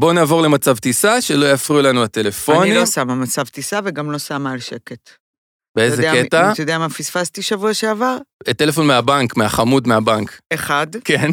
בואו נעבור למצב טיסה, שלא יפריעו לנו הטלפונים. אני לא שמה מצב טיסה וגם לא שמה על שקט. באיזה אתה יודע- קטע? אתה יודע מה פספסתי שבוע שעבר? טלפון מהבנק, מהחמוד מהבנק. אחד, כן.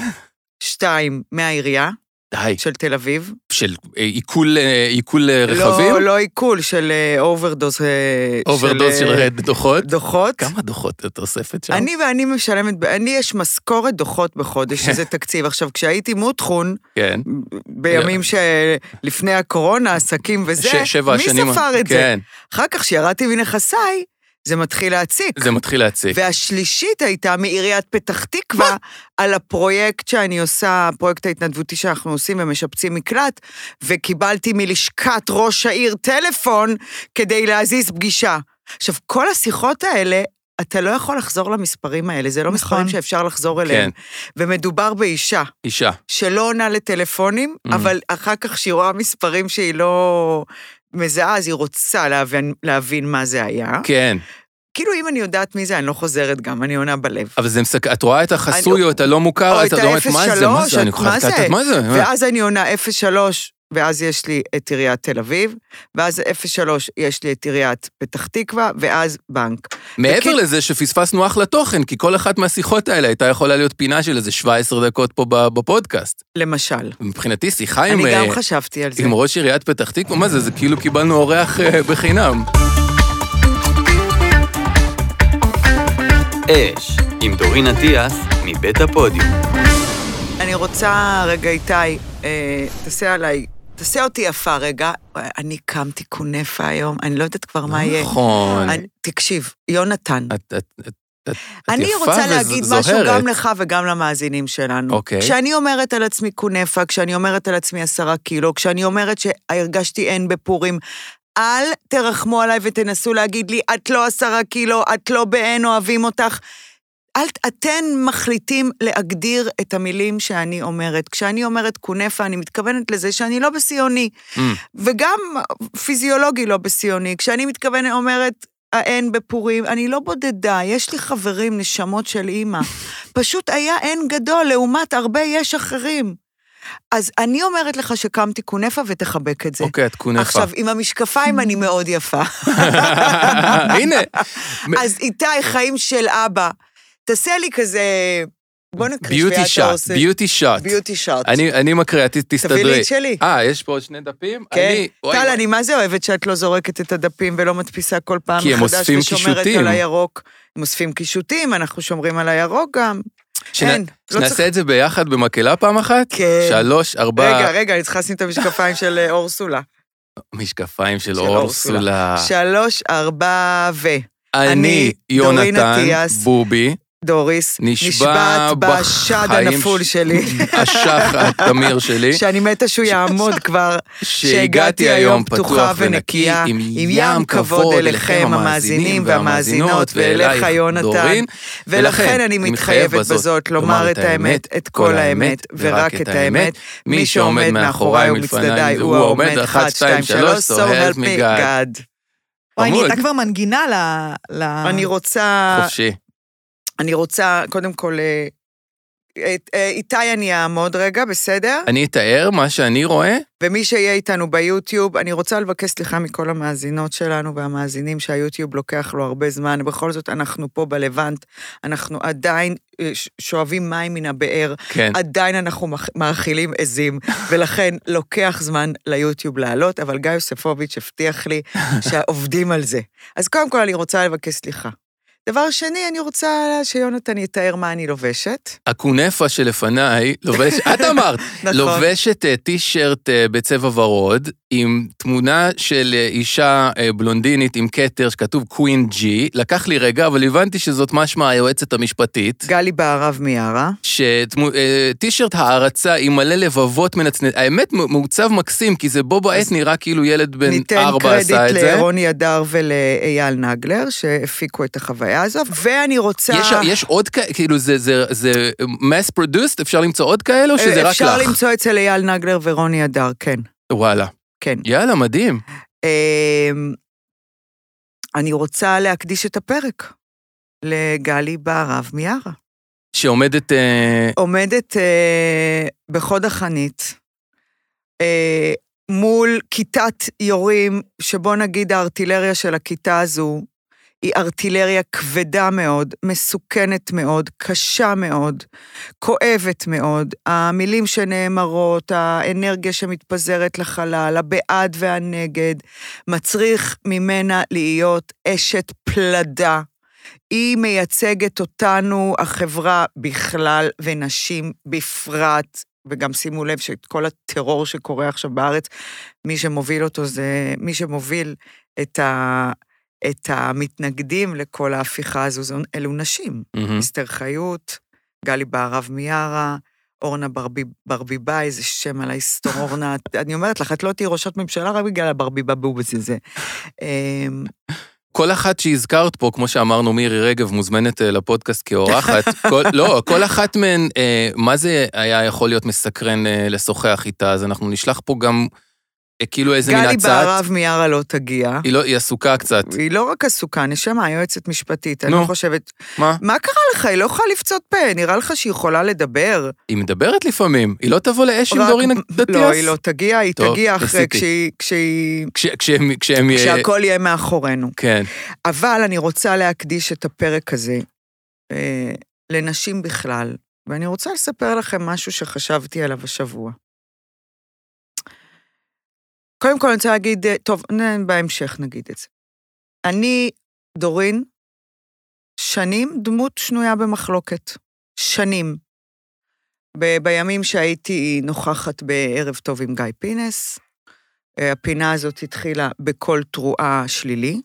שתיים, מהעירייה די. של תל אביב. של אה, עיכול אה, עיכול אה, רכבים? לא, לא עיכול, של אוברדוז. אה, אוברדוז של אה, אה, דוחות? דוחות. כמה דוחות את אוספת שם? אני ואני משלמת, אני יש משכורת דוחות בחודש, כן. שזה תקציב. עכשיו, כשהייתי מוטחון, כן. בימים שלפני הקורונה, עסקים וזה, ש- שבע מי השנים... ספר את זה? כן, אחר כך, כשירדתי מנכסיי, זה מתחיל להציק. זה מתחיל להציק. והשלישית הייתה מעיריית פתח תקווה, על הפרויקט שאני עושה, הפרויקט ההתנדבותי שאנחנו עושים ומשפצים מקלט, וקיבלתי מלשכת ראש העיר טלפון כדי להזיז פגישה. עכשיו, כל השיחות האלה, אתה לא יכול לחזור למספרים האלה, זה לא נכון. מספרים שאפשר לחזור אליהם. ומדובר באישה אישה. שלא עונה לטלפונים, Mhm. אבל אחר כך כשהיא רואה מספרים שהיא לא מזהה, אז היא רוצה להבין, להבין מה זה היה. כן. כאילו, אם אני יודעת מי זה, אני לא חוזרת גם, אני עונה בלב. אבל זה מסק... את רואה את החסוי אני- או את הלא מוכר, או את את אומרת, מה זה, מה ה-03, זה, אני את- יכולה מה לקחת, זה? מה זה? ואז אני עונה 03, ואז יש לי את עיריית תל אביב, ואז 03 יש לי את עיריית פתח תקווה, ואז בנק. מעבר וכי- לזה שפספסנו אחלה תוכן, כי כל אחת מהשיחות האלה הייתה יכולה להיות פינה של איזה 17 דקות פה בפודקאסט. למשל. מבחינתי, שיחה עם, אני גם אה, חשבתי על זה. עם ראש עיריית פתח תקווה, מה זה, זה כאילו קיבלנו אורח אה, בחינם. אש, עם דורין אטיאס, מבית הפודיום. אני רוצה, רגע, איתי, אה, תעשה עליי, תעשה אותי יפה רגע. אני קמתי כונפה היום, אני לא יודעת כבר מה יהיה. נכון. תקשיב, יונתן, את- את- את- את- אני רוצה להגיד וזוהרת. משהו גם לך וגם למאזינים שלנו. אוקיי. כשאני אומרת על עצמי כונפה, כשאני אומרת על עצמי עשרה קילו, כשאני אומרת שהרגשתי אין בפורים, אל תרחמו עליי ותנסו להגיד לי, את לא עשרה קילו, את לא באין אוהבים אותך. אל, אתן מחליטים להגדיר את המילים שאני אומרת. כשאני אומרת כונפה, אני מתכוונת לזה שאני לא בסיוני, Mm, וגם פיזיולוגי לא בסיוני. כשאני מתכוונת, אומרת, האין בפורים, אני לא בודדה, יש לי חברים, נשמות של אימא. פשוט היה אין גדול לעומת הרבה יש אחרים. אז אני אומרת לך שקמתי כונפה ותחבק את זה. אוקיי, את כונפה. עכשיו, עם המשקפיים אני מאוד יפה. הנה. אז איתי, חיים של אבא, תעשה לי כזה... בוא נקריא שביעת שוט, האוסף. ביוטי שוט. ביוטי שוט. אני אני מקריא, ת- תסתדרי. תביא לי את שלי. אה, יש פה עוד שני דפים? כן. אני- טל. אני מה זה אוהבת שאת לא זורקת את הדפים ולא מדפיסה כל פעם מחדש ושומרת. על הירוק. הם אוספים קישוטים, אנחנו שומרים על הירוק גם. שנ- אין, לא צריך... שנעשה את זה ביחד במקהלה פעם אחת? כן. שלוש, ארבע... רגע, רגע, אני צריכה לשים את המשקפיים של אה, אורסולה. משקפיים של של אורסולה. שלוש, ארבע ו... אני, יונתן. בובי, דוריס, נשבע נשבעת בשד הנפול שלי, השח התמיר שלי, שאני מתה שהוא יעמוד כבר, שהגעתי היום פתוחה ונקייה, עם ים כבוד אליכם המאזינים והמאזינות, ואליך יונתן, ולכן אני מתחייבת בזאת לומר את האמת, את כל האמת, ורק את האמת. מי שעומד מאחוריי ומצדדיי הוא העומד, אחת, שתיים, שלוש, so help me God. וואי. נהייתה כבר מנגינה. ל... אני רוצה, חופשי. אני רוצה, קודם כל, אה, אה, איתי אני אעמוד רגע, בסדר? אני אתאר מה שאני רואה, ומי שיהיה איתנו ביוטיוב, אני רוצה לבקש סליחה מכל המאזינות שלנו והמאזינים שהיוטיוב לוקח לו הרבה זמן, בכל זאת אנחנו פה בלבנט, אנחנו עדיין אה, שואבים מים מן הבאר, כן. עדיין אנחנו מאכילים עזים, ולכן לוקח זמן ליוטיוב לעלות, אבל גיא יוספוביץ' הבטיח לי שעובדים על זה. אז קודם כל אני רוצה לבקש סליחה. דבר שני, אני רוצה שיונתן יתאר מה אני לובשת. הכונפה שלפניי, לובש, את אמרת, נכון. לובשת אה, טישרט אה, בצבע ורוד, עם תמונה של אה, אישה אה, בלונדינית עם כתר שכתוב קווין ג'י. לקח לי רגע, אבל הבנתי שזאת משמע היועצת המשפטית. גלי בהרב מיארה. שטישרט הערצה עם מלא לבבות מנצנצים, האמת מעוצב מקסים, כי זה בו בעת נראה כאילו ילד בן ניתן ארבע עשה את קרדיט זה. לרוני אדר ולאייל נגלר, שהפיקו את החוויה הזו, ואני רוצה... יש, יש עוד כאלה, כאילו זה, זה, זה mass produced, אפשר למצוא עוד כאלה או שזה רק לך? אפשר למצוא אצל אייל נגלר ורוני אדר, כן, וואלה. כן. יאללה, מדהים. אמ, אני רוצה להקדיש את הפרק לגלי בהרב מיארה. שעומדת... אה, עומדת אה, בחוד החנית, אה, מול כיתת יורים, שבוא נגיד הארטילריה של הכיתה הזו היא ארטילריה כבדה מאוד, מסוכנת מאוד, קשה מאוד, כואבת מאוד. המילים שנאמרות, האנרגיה שמתפזרת לחלל, הבעד והנגד, מצריך ממנה להיות אשת פלדה. היא מייצגת אותנו, החברה בכלל ונשים בפרט, וגם שימו לב שאת כל הטרור שקורה עכשיו בארץ, מי שמוביל אותו זה, מי שמוביל את, ה, את המתנגדים לכל ההפיכה הזו, זו- אלו נשים. מהמם. אסתר חיות, גלי בהרב מיארה, אורנה ברבי, ברביבאי, איזה שם על ההיסטור, אורנה, אני אומרת לך, את לא תהיי ראשת ממשלה רק בגלל הברביבבובס הזה. אמ, כל אחת שהזכרת פה, כמו שאמרנו, מירי רגב מוזמנת אה, לפודקאסט כאורחת. כל, לא, כל אחת מהן, אה, מה זה היה יכול להיות מסקרן אה, לשוחח איתה, אז אנחנו נשלח פה גם כאילו איזה מין גלי הצעת... בהרב מיארה לא תגיע. היא, לא, היא עסוקה קצת. היא לא רק עסוקה, נשמה, יועצת משפטית, אני נו. לא חושבת... מה? מה קרה לך? היא לא יכולה לפצות פה, נראה לך שהיא יכולה לדבר. היא מדברת לפעמים, היא לא תבוא לאש עם דורין אטיאס? לא, היא לא תגיע, היא טוב, תגיע אחרי. כשהיא... כשהיא... כש, כשהם... כשהם אה, כשהכול יהיה מאחורינו. כן. אבל אני רוצה להקדיש את הפרק הזה אה, לנשים בכלל, ואני רוצה לספר לכם משהו שחשבתי עליו השבוע. קודם כל אני רוצה להגיד, אה, טוב, בהמשך נגיד את זה. אני, דורין, שנים דמות שנויה במחלוקת. שנים. ב- בימים שהייתי נוכחת בערב טוב עם גיא פינס, אה, הפינה הזאת התחילה בקול תרועה שלילי.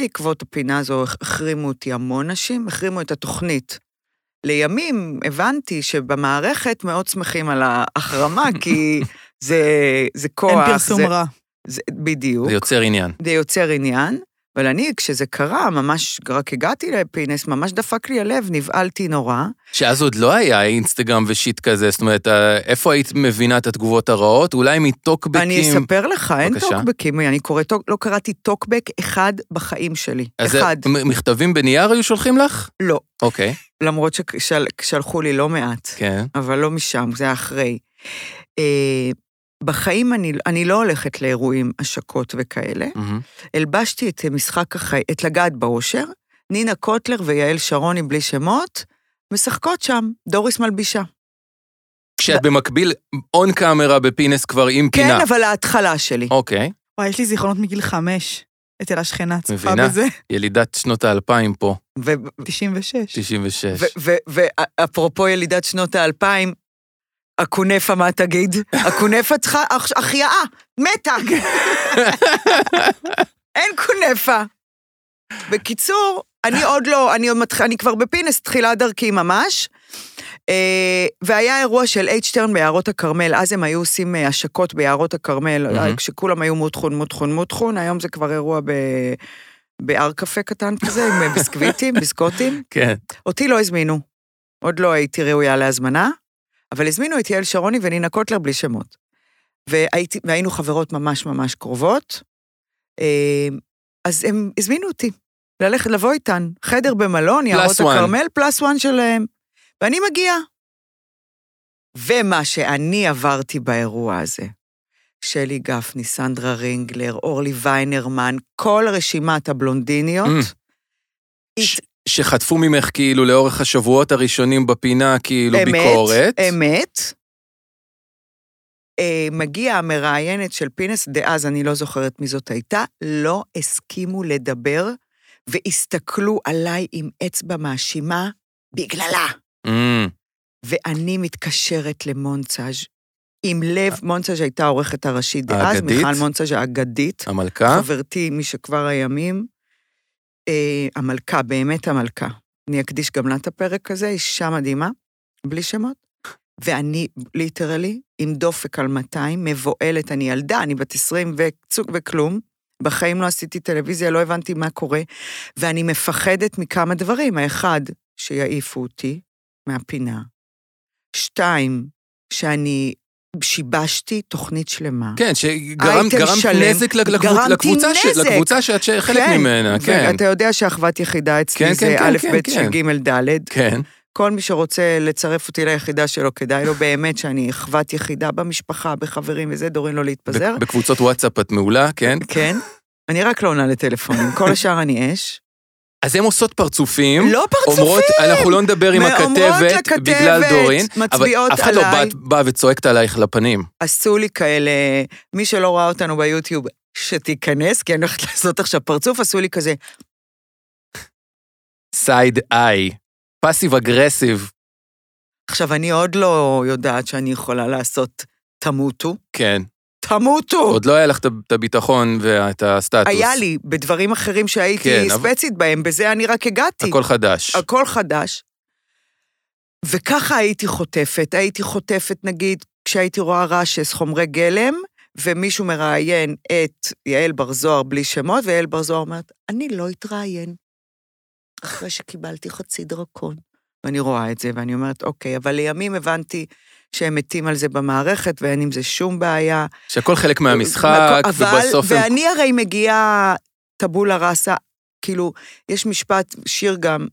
בעקבות הפינה הזו החרימו אותי המון נשים, החרימו את התוכנית. לימים הבנתי שבמערכת מאוד שמחים על ההחרמה, כי זה, זה כוח. אין פרסום זה, רע. זה, בדיוק. זה יוצר עניין. זה יוצר עניין, אבל אני, כשזה קרה, ממש, רק הגעתי לפינס, ממש דפק לי הלב, נבהלתי נורא. שאז עוד לא היה אינסטגרם ו shit כזה, זאת אומרת, אה, איפה היית מבינה את התגובות הרעות? אולי מטוקבקים? אני אספר לך, אין בבקשה. טוקבקים, אני קוראת, טוק- לא קראתי טוקבק אחד בחיים שלי. אז זה- אחד. מ- מכתבים בנייר היו שולחים לך? לא, אוקיי, למרות ששלחו לי לא מעט. כן. אבל לא משם, זה היה אחרי. בחיים אני, אני לא הולכת לאירועים, השקות וכאלה. מהמם. הלבשתי את משחק החיים, את לגעת באושר, נינה קוטלר ויעל שרוני בלי שמות, משחקות שם, דוריס מלבישה. כשאת במקביל און קאמרה בפינס כבר עם פינה. כן, אבל ההתחלה שלי. אוקיי, וואי, יש לי זיכרונות מגיל חמש. אצל השכנה, צופה מבינה? בזה. ילידת שנות האלפיים פה, ו- 96. 96. ו- ו- ואפרופו ילידת שנות האלפיים, הכונפה, מה תגיד? הכונפה צריכה הח- החייאה, מתה. אין כונפה. בקיצור, אני עוד לא, אני, עוד מתח... אני כבר בפינס, תחילת דרכי ממש. אה, והיה אירוע של אייד שטרן ביערות הכרמל, אז הם היו עושים אה, השקות ביערות הכרמל, מהמם. כשכולם היו מותחון, מותחון, מותחון, היום זה כבר אירוע ב... בהר קפה קטן כזה, עם ביסקוויטים, ביסקוטים. כן. אותי לא הזמינו. עוד לא הייתי ראויה להזמנה, אבל הזמינו את יעל שרוני ונינה קוטלר בלי שמות. והייתי, והיינו חברות ממש ממש קרובות, אה, אז הם הזמינו אותי ללכת, לבוא איתן. חדר במלון, יערות. הכרמל, פלאס וואן שלהם. ואני מגיעה. ומה שאני עברתי באירוע הזה, שלי גפני, סנדרה רינגלר, אורלי ויינרמן, כל רשימת הבלונדיניות, Mm. ש- שחטפו ממך כאילו לאורך השבועות הראשונים בפינה כאילו אמת, ביקורת. אמת. אה, מגיעה המראיינת של פינס, דאז אני לא זוכרת מי זאת הייתה, לא הסכימו לדבר והסתכלו עליי עם אצבע מאשימה בגללה. Mm, ואני מתקשרת למונצ'אז' עם לב, מונצ'אז' הייתה העורכת הראשית דאז, האגדית? מיכל מונצ'אז' האגדית, המלכה? חברתי משכבר הימים, אה, המלכה, באמת המלכה. אני אקדיש גם לה את הפרק הזה, אישה מדהימה, בלי שמות. ואני, ליטרלי, עם דופק על 200, מבוהלת, אני ילדה, אני בת 20 וצוק וכלום. בחיים לא עשיתי טלוויזיה, לא הבנתי מה קורה, ואני מפחדת מכמה דברים. האחד, שיעיפו אותי מהפינה. שתיים, שאני שיבשתי תוכנית שלמה. כן, שגרמת. נזק לקבוצה ש- נזק. לקבוצה שאת ש- חלק כן, ממנה, כן. ואתה יודע שאחוות יחידה אצלי כן, זה כן, א', כן, ב' כן, כן. ג', ד', כן. כל מי שרוצה לצרף אותי ליחידה שלו, כדאי לו באמת שאני אחוות יחידה במשפחה, בחברים וזה, דורין לא להתפזר. בקבוצות וואטסאפ את מעולה, כן? כן. אני רק לא עונה לטלפונים, כל השאר אני אש. אז הן עושות פרצופים. לא פרצופים! אומרות, אנחנו לא נדבר עם הכתבת בגלל דורין, אבל מצביעות אף אחד לא עליי. בא- באה וצועקת עלייך לפנים. עשו לי כאלה, מי שלא ראה אותנו ביוטיוב, שתיכנס, כי אני הולכת לעשות עכשיו פרצוף, עשו לי כזה, side eye. passive aggressive. עכשיו, אני עוד לא יודעת שאני יכולה לעשות תמותו. כן. תמותו! עוד לא היה לך את הביטחון ואת הסטטוס. היה לי, בדברים אחרים שהייתי כן, אבל- ספצית בהם, בזה אני רק הגעתי. הכל חדש. הכל חדש. וככה הייתי חוטפת. הייתי חוטפת, נגיד, כשהייתי רואה רשס, חומרי גלם, ומישהו מראיין את יעל בר זוהר בלי שמות, ויעל בר זוהר אומרת, אני לא אתראיין. אחרי שקיבלתי חצי דרקון. ואני רואה את זה, ואני אומרת, אוקיי, אבל לימים הבנתי שהם מתים על זה במערכת, ואין עם זה שום בעיה. שהכל חלק מהמשחק, אבל, ובסוף הם... ואני הרי מגיעה טבולה ראסה, כאילו, יש משפט, שיר גם,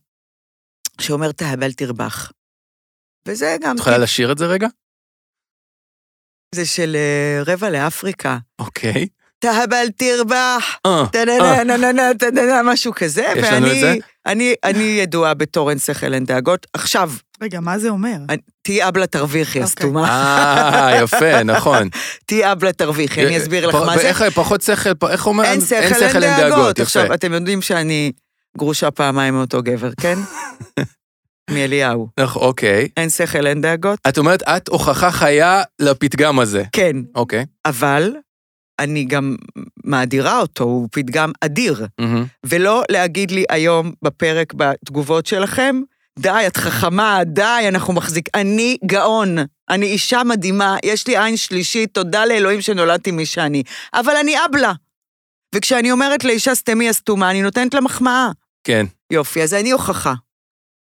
שאומר תהבל תרבח. וזה גם, את יכולה לשיר את זה רגע? זה של אה, רבע לאפריקה. אוקיי. תהבל תרבח, אה, אה. משהו כזה, יש לנו את זה? אני, אני ידועה בתור אין שכל אין דאגות. עכשיו, רגע, מה זה אומר? תהיי אבלה תרוויחי, אוקיי. הסתומה. אה, יפה, נכון. תהיי אבלה תרוויחי, אני אסביר לך מה זה. ואיך פחות שכל, איך אומר? אין שכל, אין דאגות. עכשיו, אתם יודעים שאני גרושה פעמיים מאותו גבר, כן? מאליהו. נכון, אוקיי. אין שכל, אין דאגות? את אומרת, את הוכחה חיה לפתגם הזה. כן, אוקיי. אבל אני גם מאדירה אותו, הוא פתגם אדיר. ולא להגיד לי היום בפרק בתגובות שלכם, די, את חכמה, די, אנחנו מחזיק... אני גאון, אני אישה מדהימה, יש לי עין שלישית, תודה לאלוהים שנולדתי מי שאני. אבל אני אבלה. וכשאני אומרת לאישה סתמי הסתומה, אני נותנת לה מחמאה. כן. יופי, אז אני הוכחה.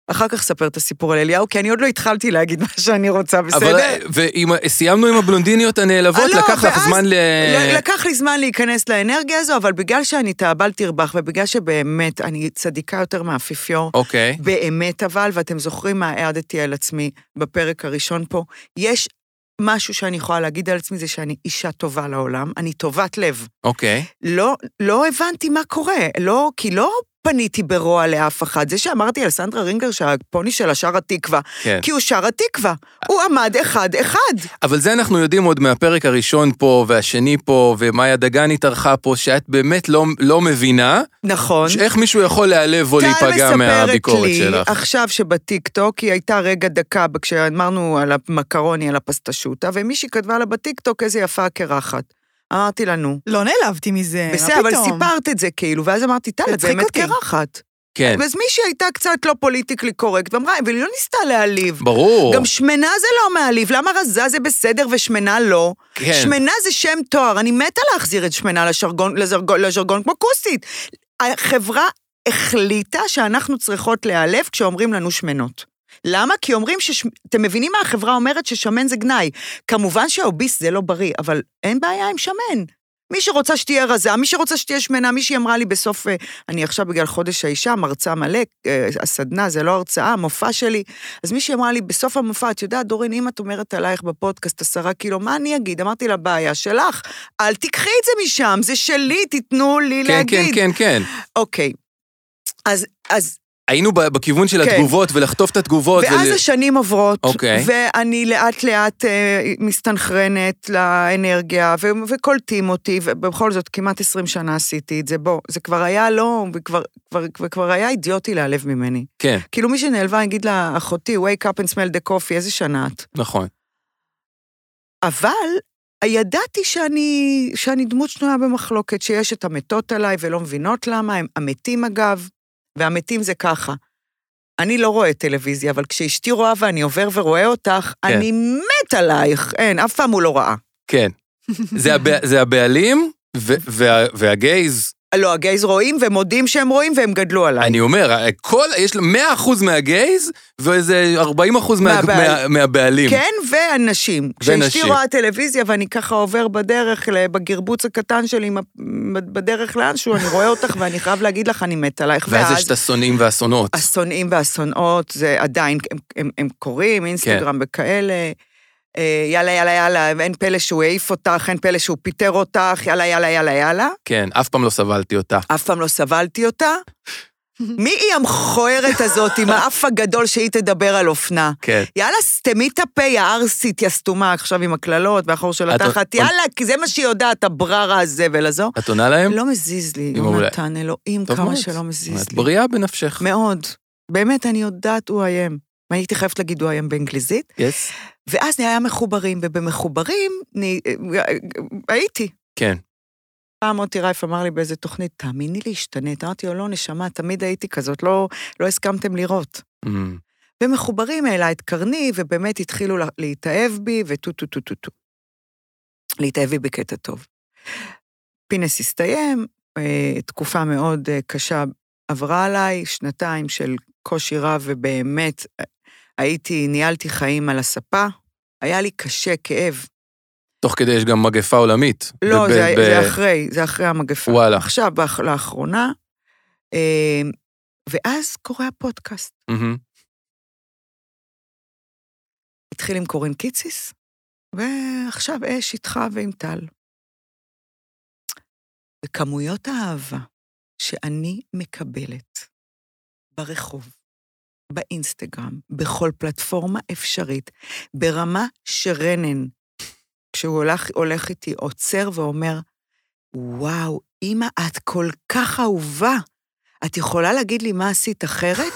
אחר כך ספר את הסיפור על אליהו, כי אני עוד לא התחלתי להגיד מה שאני רוצה, אבל, בסדר? וסיימנו עם הבלונדיניות הנעלבות, אה, לא, לקח לך זמן ל... ל- לקח לי זמן להיכנס לאנרגיה הזו, אבל בגלל שאני תאבל תרבח, ובגלל שבאמת אני צדיקה יותר מהאפיפיור, אוקיי. באמת אבל, ואתם זוכרים מה העדתי על עצמי בפרק הראשון פה, יש משהו שאני יכולה להגיד על עצמי, זה שאני אישה טובה לעולם, אני טובת לב. אוקיי. לא, לא הבנתי מה קורה, לא, כי לא פניתי ברוע לאף אחד. זה שאמרתי על סנדרה רינגר שהפוני שלה שר התקווה, כן. כי הוא שר התקווה. הוא עמד אחד-אחד. אבל זה אנחנו יודעים עוד מהפרק הראשון פה, והשני פה, ומאיה דגן התארחה פה, שאת באמת לא, לא מבינה, נכון. איך מישהו יכול להיעלב או להיפגע מהביקורת לי שלך. עכשיו שבטיקטוק, היא הייתה רגע דקה כשאמרנו על המקרוני, על הפסטשוטה, ומישהי כתבה לה בטיקטוק איזה יפה הקרחת. אמרתי לה, נו. לא נעלבתי מזה, מה בסדר, אבל פתאום? סיפרת את זה כאילו, ואז אמרתי, טל, את באמת אותי." קרחת. כן, ואז מישהי הייתה קצת לא politically correct, ואמרה, והיא לא ניסתה להעליב. ברור. גם שמנה זה לא מעליב, למה רזה זה בסדר ושמנה לא? כן. שמנה זה שם תואר, אני מתה להחזיר את שמנה לשרגון, לזרגון, לז'רגון כמו כוסית. החברה החליטה שאנחנו צריכות להיעלב כשאומרים לנו שמנות. למה? כי אומרים ש... אתם מבינים מה החברה אומרת? ששמן זה גנאי. כמובן שהאוביס זה לא בריא, אבל אין בעיה עם שמן. מי שרוצה שתהיה רזה, מי שרוצה שתהיה שמנה, מישהי אמרה לי בסוף, אה, אני עכשיו בגלל חודש האישה, מרצה מלא, אה, הסדנה זה לא הרצאה, המופע שלי. אז מישהי אמרה לי, בסוף המופע, את יודעת, דורין, אם את אומרת עלייך בפודקאסט עשרה קילו, מה אני אגיד? אמרתי לה, בעיה שלך, אל תיקחי את זה משם, זה שלי, תיתנו לי כן, להגיד. כן, כן, כן. אוקיי. אז, אז היינו בכיוון של כן. התגובות, ולחטוף את התגובות. ואז ול- השנים עוברות, אוקיי. ואני לאט לאט אה, מסתנכרנת לאנרגיה, ו- וקולטים אותי, ובכל זאת כמעט 20 שנה עשיתי את זה. בוא, זה כבר היה לא, וכבר, כבר, כבר, כבר היה אידיוטי להיעלב ממני. כן, כאילו מי שנעלבה יגיד לה, אחותי, wake up and smell the coffee, איזה שנה את? נכון. אבל ידעתי שאני, שאני דמות שנויה במחלוקת, שיש את המתות עליי ולא מבינות למה, הם המתים אגב, והמתים זה ככה. אני לא רואה טלוויזיה, אבל כשאשתי רואה ואני עובר ורואה אותך, כן. אני מת עלייך. אין, אף פעם הוא לא ראה. כן. זה, הבע... זה הבעלים ו... וה... והגייז לא, הגייז רואים ומודים שהם רואים והם גדלו עליי. אני אומר, כל, יש 100% מהגייז, ואיזה 40% מה, מה, מהבעלים. כן. ונשים. כשאשתי רואה טלוויזיה ואני ככה עובר בדרך, בגרבוץ הקטן שלי, בדרך לאנשהו, אני רואה אותך ואני חייב להגיד לך, אני מת עלייך. ואז יש את השונאים והשונאות. השונאים והשונאות, זה עדיין, הם, הם, הם קוראים, אינסטגרם כן. וכאלה. אה, יאללה, יאללה, יאללה, אין פלא שהוא העיף אותך, אין פלא שהוא פיטר אותך, יאללה, יאללה, יאללה, יאללה. כן, אף פעם לא סבלתי אותה. אף פעם לא סבלתי אותה. מי היא המכוערת הזאת עם האף הגדול שהיא תדבר על אופנה? כן. יאללה, סתמי את הפה, יא ערסית, יא סתומה, עכשיו עם הקללות והחור של את- התחת, יאללה, כי זה מה שהיא יודעת, הבררה הזבל הזו. את עונה להם? לא מזיז לי, יונתן, אלוהים, כמה. שלא מזיז את לי. בריאה בנפשך. מאוד. באמת, אני יודעת הוא איים. והייתי חייבת להגיד הוא איים באנגליזית. יס? ואז היה מחוברים, ובמחוברים אני- הייתי. כן. פעם מוטי רייף אמר לי באיזה תוכנית, תאמיני לי, השתנית. אמרתי לו, לא, נשמה, תמיד הייתי כזאת, לא, לא הסכמתם לראות. אמ, ומחוברים העלה את קרני, ובאמת התחילו לה- להתאהב בי, וטו טו טו טו טו. להתאהב בי בקטע טוב. פינס הסתיים, אה, תקופה מאוד אה, קשה עברה עליי, שנתיים של קושי רב, ובאמת אה, הייתי, ניהלתי חיים על הספה. היה לי קשה, כאב. תוך כדי יש גם מגפה עולמית. לא, ב- זה, ב- זה אחרי, זה אחרי המגפה. וואלה. עכשיו, באח- לאחרונה. אה, ואז קורה הפודקאסט. מהמם. התחיל עם קורין קיציס, ועכשיו אש איתך ועם טל. וכמויות האהבה שאני מקבלת ברחוב, באינסטגרם, בכל פלטפורמה אפשרית, ברמה שרנן, כשהוא הולך, הולך איתי, עוצר ואומר, וואו, אמא, את כל כך אהובה. את יכולה להגיד לי מה עשית אחרת?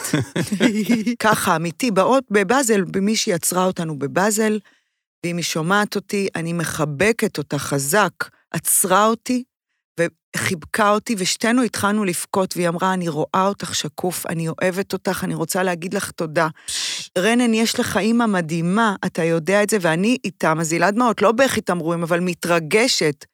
ככה, אמיתי, באות בבאזל, מישהי עצרה אותנו בבאזל, ואם היא שומעת אותי, אני מחבקת אותה חזק, עצרה אותי וחיבקה אותי, ושתינו התחלנו לבכות, והיא אמרה, אני רואה אותך שקוף, אני אוהבת אותך, אני רוצה להגיד לך תודה. רנן, יש לך אימא מדהימה, אתה יודע את זה, ואני איתה, מזילה דמעות, לא בכי תמרורים, אבל מתרגשת.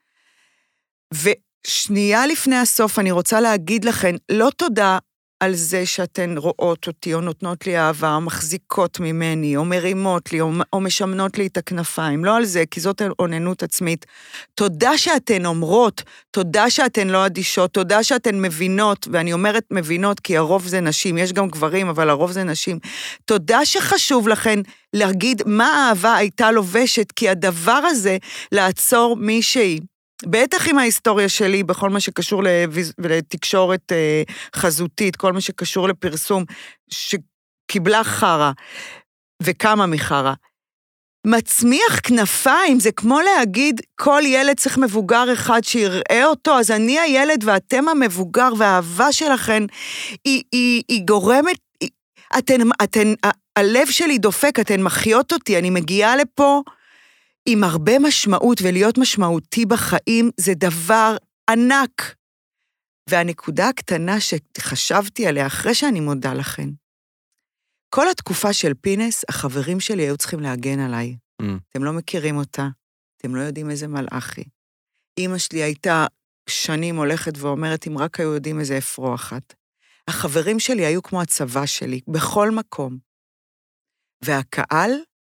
ושנייה לפני הסוף, אני רוצה להגיד לכן, לא תודה על זה שאתן רואות אותי, או נותנות לי אהבה, או מחזיקות ממני, או מרימות לי, או, או משמנות לי את הכנפיים. לא על זה, כי זאת אוננות עצמית. תודה שאתן אומרות, תודה שאתן לא אדישות, תודה שאתן מבינות, ואני אומרת מבינות כי הרוב זה נשים, יש גם גברים, אבל הרוב זה נשים. תודה שחשוב לכן להגיד מה האהבה הייתה לובשת, כי הדבר הזה, לעצור מישהי, בטח עם ההיסטוריה שלי, בכל מה שקשור. לתקשורת אה, חזותית, כל מה שקשור לפרסום, שקיבלה חרא, וכמה מחרא. מצמיח כנפיים, זה כמו להגיד, כל ילד צריך מבוגר אחד שיראה אותו, אז אני הילד ואתם המבוגר, והאהבה שלכן היא, היא, היא גורמת, היא, אתן, אתן, ה- הלב שלי דופק, אתן מחיות אותי, אני מגיעה לפה עם הרבה משמעות, ולהיות משמעותי בחיים זה דבר ענק. והנקודה הקטנה שחשבתי עליה, אחרי שאני מודה לכן, כל התקופה של פינס, החברים שלי היו צריכים להגן עליי. Mm. אתם לא מכירים אותה, אתם לא יודעים איזה מלאך היא. אימא שלי הייתה שנים הולכת ואומרת, אם רק היו יודעים איזה אפרוחת. החברים שלי היו כמו הצבא שלי, בכל מקום. והקהל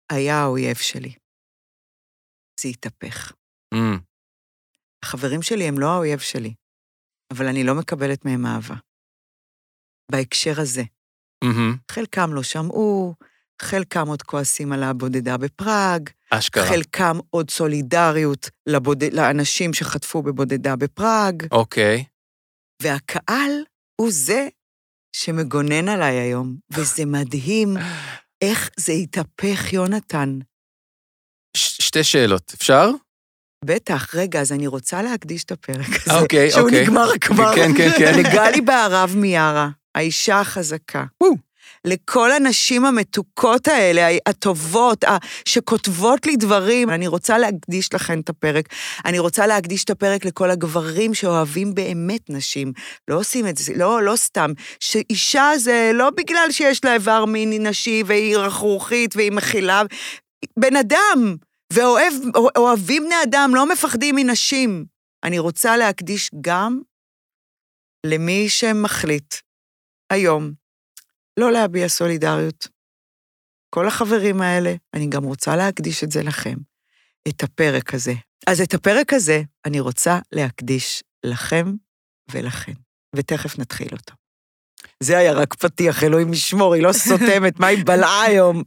היה האויב שלי. זה התהפך. אמ, החברים שלי הם לא האויב שלי, אבל אני לא מקבלת מהם אהבה. בהקשר הזה. מהמם. חלקם לא שמעו, חלקם עוד כועסים על הבודדה בפראג, אשכרה. חלקם עוד סולידריות לבוד... לאנשים שחטפו בבודדה בפראג, אוקיי. והקהל הוא זה שמגונן עליי היום, וזה מדהים איך זה התהפך, יונתן. ש- שתי שאלות, אפשר? בטח, רגע, אז אני רוצה להקדיש את הפרק הזה, אוקיי, שהוא אוקיי. נגמר כבר. כן, כן, כן. לגלי בהרב מיארה, האישה החזקה. וואו. לכל הנשים המתוקות האלה, הטובות, שכותבות לי דברים. אני רוצה להקדיש לכן את הפרק. אני רוצה להקדיש את הפרק לכל הגברים שאוהבים באמת נשים. לא עושים את זה, לא, לא סתם. שאישה זה לא בגלל שיש לה איבר מין נשי והיא רכרוכית והיא מכילה. בן אדם, ואוהבים בני אדם, לא מפחדים מנשים. אני רוצה להקדיש גם למי שמחליט היום לא להביע סולידריות. כל החברים האלה, אני גם רוצה להקדיש את זה לכם, את הפרק הזה. אז את הפרק הזה אני רוצה להקדיש לכם ולכן, ותכף נתחיל אותו. זה היה רק פתיח, אלוהים ישמור, היא לא סותמת, מה היא בלעה היום?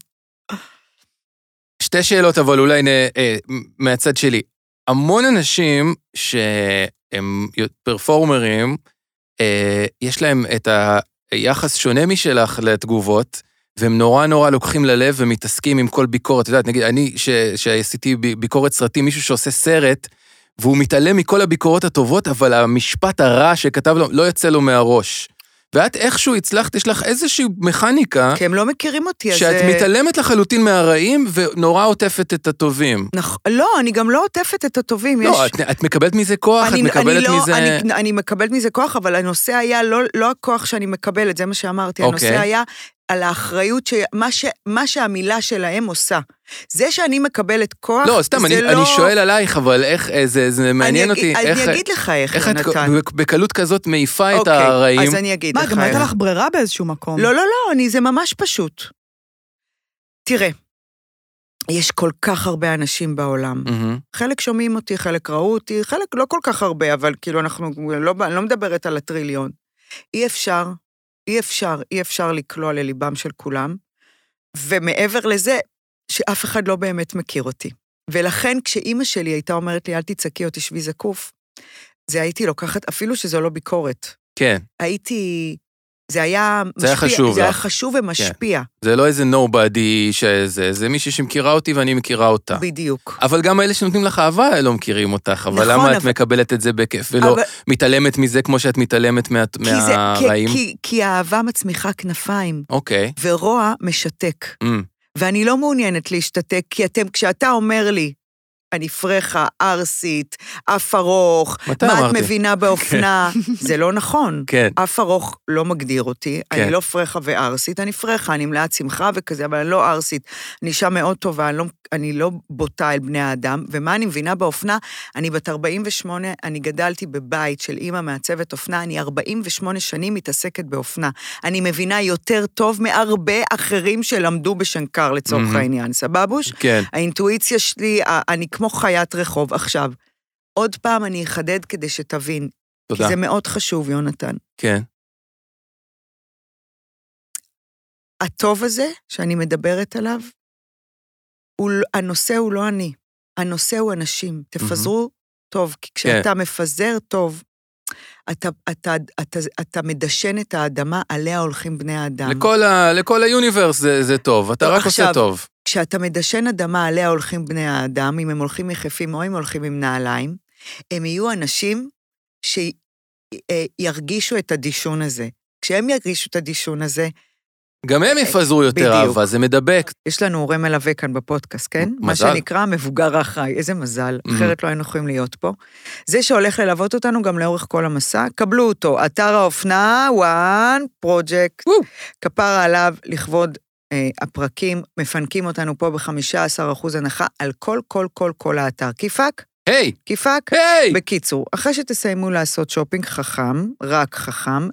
שתי שאלות, אבל אולי נ, אה, מהצד שלי. המון אנשים שהם פרפורמרים, אה, יש להם את היחס שונה משלך לתגובות, והם נורא נורא לוקחים ללב ומתעסקים עם כל ביקורת. את יודעת, נגיד, אני, שעשיתי ביקורת סרטים, מישהו שעושה סרט, והוא מתעלם מכל הביקורות הטובות, אבל המשפט הרע שכתב לו, לא יוצא לו מהראש. ואת איכשהו הצלחת, יש לך איזושהי מכניקה... כי הם לא מכירים אותי, אז... שאת מתעלמת לחלוטין מהרעים ונורא עוטפת את הטובים. נכון, לא, אני גם לא עוטפת את הטובים. לא, יש... את, את מקבלת מזה כוח, אני, את מקבלת אני לא, מזה... אני, אני מקבלת מזה כוח, אבל הנושא היה לא, לא הכוח שאני מקבלת, זה מה שאמרתי. הנושא אוקיי. היה על האחריות, שמה ש, מה שהמילה שלהם עושה. זה שאני מקבלת כוח, לא, סתם, זה אני, לא... אני שואל עלייך, אבל איך, אה, זה, זה מעניין אני, אותי, אני איך, אגיד לך איך, איך את יונתן. בקלות כזאת מעיפה את אוקיי, הרעים. אז אני אגיד מה, לך גם הייתה איך. לך ברירה באיזשהו מקום. לא, לא, לא, אני, זה ממש פשוט. תראה, יש כל כך הרבה אנשים בעולם. מהמם. חלק שומעים אותי, חלק ראו אותי, חלק לא כל כך הרבה, אבל כאילו אנחנו, לא, אני לא מדברת על הטריליון. אי אפשר, אי אפשר, אי אפשר לקלוע לליבם של כולם, ומעבר לזה, שאף אחד לא באמת מכיר אותי. ולכן כשאימא שלי הייתה אומרת לי, אל תצעקי או תשבי זקוף, זה הייתי לוקחת, אפילו שזו לא ביקורת. כן, הייתי, זה היה זה היה משפיע, חשוב זה היה לך. כן. חשוב ומשפיע, זה לא איזה nobody שזה, זה מישהי שמכירה אותי ואני מכירה אותה. בדיוק. אבל גם אלה שנותנים לך אהבה לא מכירים אותך, אבל נכון, למה את אבל- מקבלת את זה בכיף ולא אבל- מתעלמת מזה כמו שאת מתעלמת מה- כי, מהרעים? כי, כי, כי האהבה מצמיחה כנפיים, אוקיי. ורוע משתק. אמ, ואני לא מעוניינת להשתתק, כי אתם, כשאתה אומר לי, אני פרחה, ערסית, אף ארוך, מה את אמרתי? מבינה באופנה, זה לא נכון. כן. אף ארוך לא מגדיר אותי, כן. אני לא פרחה וערסית, אני פרחה, אני מלאת שמחה וכזה, אבל אני לא ערסית. אני אישה מאוד טובה, אני לא, אני לא בוטה אל בני האדם, ומה אני מבינה באופנה? אני בת 48, אני גדלתי בבית של אימא מעצבת אופנה, אני 48 שנים מתעסקת באופנה. אני מבינה יותר טוב מהרבה אחרים שלמדו בשנקר לצורך מהמם. העניין, סבבוש? כן. האינטואיציה שלי, אני כמו חיית רחוב. עכשיו, עוד פעם אני אחדד כדי שתבין, תודה. כי זה מאוד חשוב, יונתן. כן. הטוב הזה שאני מדברת עליו, הוא, הנושא הוא לא אני, הנושא הוא אנשים. תפזרו טוב, כי כשאתה מפזר טוב, אתה, אתה, אתה, אתה מדשן את האדמה, עליה הולכים בני האדם. לכל ה- לכל היוניברס זה זה טוב, אתה לא, רק עושה עכשיו, טוב. כשאתה מדשן אדמה, עליה הולכים בני האדם, אם הם הולכים יחפים או אם הולכים עם נעליים, הם יהיו אנשים שירגישו את הדישון הזה. כשהם ירגישו את הדישון הזה, גם הם יפזרו יותר בדיוק. אהבה, זה מדבק. יש לנו הורה מלווה כאן בפודקאסט, כן? מה מזל. שנקרא מבוגר האחראי, איזה מזל, Mhm. אחרת לא היינו יכולים להיות פה. זה שהולך ללוות אותנו גם לאורך כל המסע, קבלו אותו, אתר האופנה, One, Project, וואו. כפרה עליו לכבוד אה, הפרקים, מפנקים אותנו פה ב-15% הנחה על כל, כל, כל, כל האתר. כיפק? היי, כיפק? היי! בקיצור, אחרי שתסיימו לעשות שופינג חכם, רק חכם,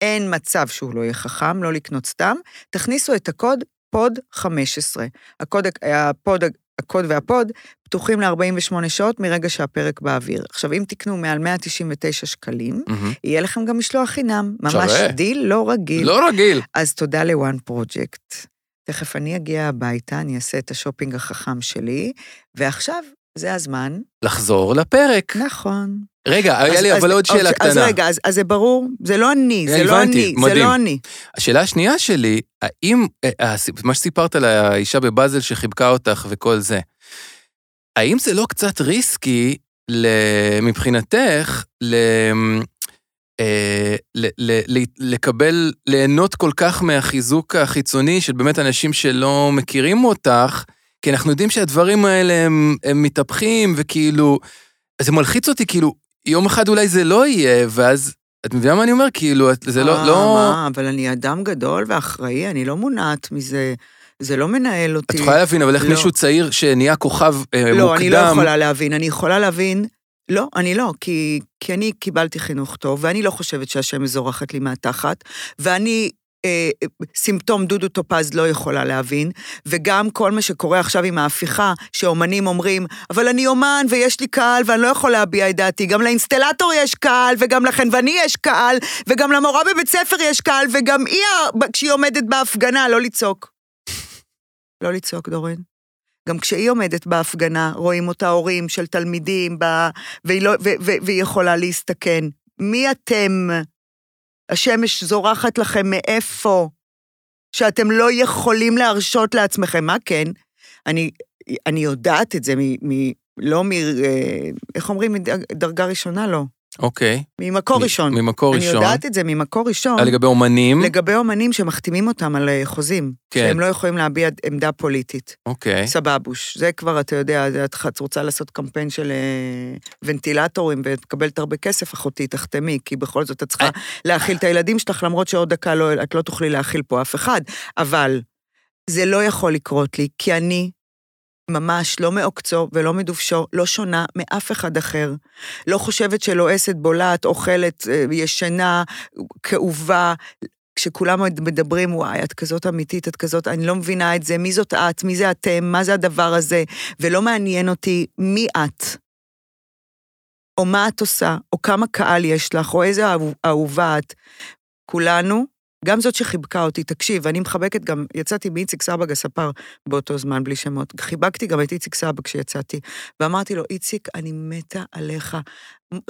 אין מצב שהוא לא יהיה חכם, לא לקנות סתם, תכניסו את הקוד pod 15. הקוד, ה pod, הקוד וה pod פתוחים ל-48 שעות מרגע שהפרק באוויר. עכשיו, אם תקנו מעל 199 שקלים, מהמם. יהיה לכם גם משלוח חינם. ממש שווה. דיל לא רגיל. לא רגיל. אז תודה ל One Project. תכף אני אגיע הביתה, אני אעשה את השופינג החכם שלי, ועכשיו זה הזמן. לחזור לפרק. נכון. רגע, היה אז- לי אז- אבל עוד אז- שאלה אז קטנה. רגע, אז, אז זה ברור? זה לא אני, זה לא אני, זה. לא אני. השאלה השנייה שלי, האם, אה, הסיפ- מה שסיפרת על האישה בבאזל שחיבקה אותך וכל זה, האם זה לא קצת ריסקי מבחינתך. אה, לקבל, ליהנות כל כך מהחיזוק החיצוני של באמת אנשים שלא מכירים אותך, כי אנחנו יודעים שהדברים האלה הם, הם מתהפכים, וכאילו, אז זה מלחיץ אותי, כאילו, יום אחד אולי זה לא יהיה, ואז, את מבינה מה אני אומר? כאילו, זה לא... אה, לא... מה, אבל אני אדם גדול ואחראי, אני לא מונעת מזה, זה לא מנהל אותי. את יכולה להבין, אבל איך לא. מישהו צעיר שנהיה כוכב אה, מוקדם... לא, אני לא יכולה להבין. אני יכולה להבין לא, אני לא, כי, כי אני קיבלתי חינוך טוב, ואני לא חושבת שהשמש זורחת לי מהתחת, ואני סימפטום דודו טופז לא יכולה להבין, וגם כל מה שקורה עכשיו עם ההפיכה, שאומנים אומרים, אבל אני אומן ויש לי קהל ואני לא יכול להביע את דעתי, גם לאינסטלטור יש קהל, וגם לחנווני יש קהל, וגם למורה בבית ספר יש קהל, וגם היא, כשהיא עומדת בהפגנה, לא לצעוק. לא לצעוק, דורין. גם כשהיא עומדת בהפגנה, רואים אותה הורים של תלמידים, ב... והיא, לא... ו... ו... והיא יכולה להסתכן. מי אתם? השמש זורחת לכם מאיפה? שאתם לא יכולים להרשות לעצמכם. מה כן? אני, אני יודעת את זה מ... מ... לא מ... אה, איך אומרים? מדרגה ראשונה? לא. אוקיי. ממקור מ- ראשון. ממקור אני ראשון. יודעת את זה ממקור ראשון. אה, לגבי אומנים? לגבי אומנים שמחתימים אותם על אה, חוזים. כן. שהם לא יכולים להביע עמדה פוליטית. אוקיי. סבבוש. זה כבר, אתה יודע, את רוצה לעשות קמפיין של אה, ונטילטורים ומקבלת הרבה כסף, אחותי, תחתמי, כי בכל זאת את צריכה להאכיל את הילדים שלך, למרות שעוד דקה לא, את לא תוכלי להאכיל פה אף אחד. אבל זה לא יכול לקרות לי, כי אני ממש לא מעוקצו ולא מדובשו, לא שונה מאף אחד אחר. לא חושבת שלועסת, בולעת, אוכלת, אה, ישנה, כאובה. כשכולם מדברים, וואי, את כזאת אמיתית, את כזאת, אני לא מבינה את זה, מי זאת את, מי זה אתם, מה זה הדבר הזה, ולא מעניין אותי מי את, או מה את עושה, או כמה קהל יש לך, או איזה אהוב- אהובה את. כולנו, גם זאת שחיבקה אותי, תקשיב, אני מחבקת גם, יצאתי מאיציק סבג הספר באותו זמן, בלי שמות. חיבקתי גם את איציק סבג כשיצאתי, ואמרתי לו, איציק, אני מתה עליך.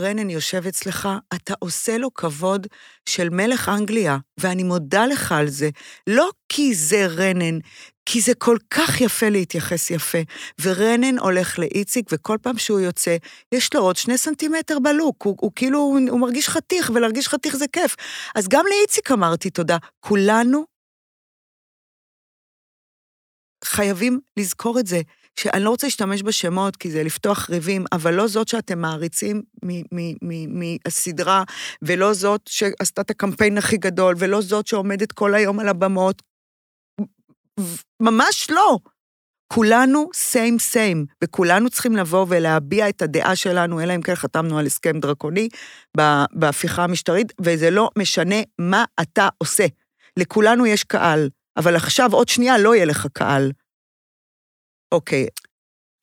רנן יושב אצלך, אתה עושה לו כבוד של מלך אנגליה, ואני מודה לך על זה. לא כי זה רנן, כי זה כל כך יפה להתייחס יפה. ורנן הולך לאיציק, וכל פעם שהוא יוצא, יש לו עוד שני סנטימטר בלוק. הוא, הוא כאילו, הוא, הוא מרגיש חתיך, ולהרגיש חתיך זה כיף. אז גם לאיציק אמרתי תודה. כולנו חייבים לזכור את זה, שאני לא רוצה להשתמש בשמות, כי זה לפתוח ריבים, אבל לא זאת שאתם מעריצים מהסדרה, ולא זאת שעשתה את הקמפיין הכי גדול, ולא זאת שעומדת כל היום על הבמות. ממש לא. כולנו סיים סיים, וכולנו צריכים לבוא ולהביע את הדעה שלנו, אלא אם כן חתמנו על הסכם דרקוני בהפיכה המשטרית, וזה לא משנה מה אתה עושה. לכולנו יש קהל, אבל עכשיו עוד שנייה לא יהיה לך קהל. אוקיי,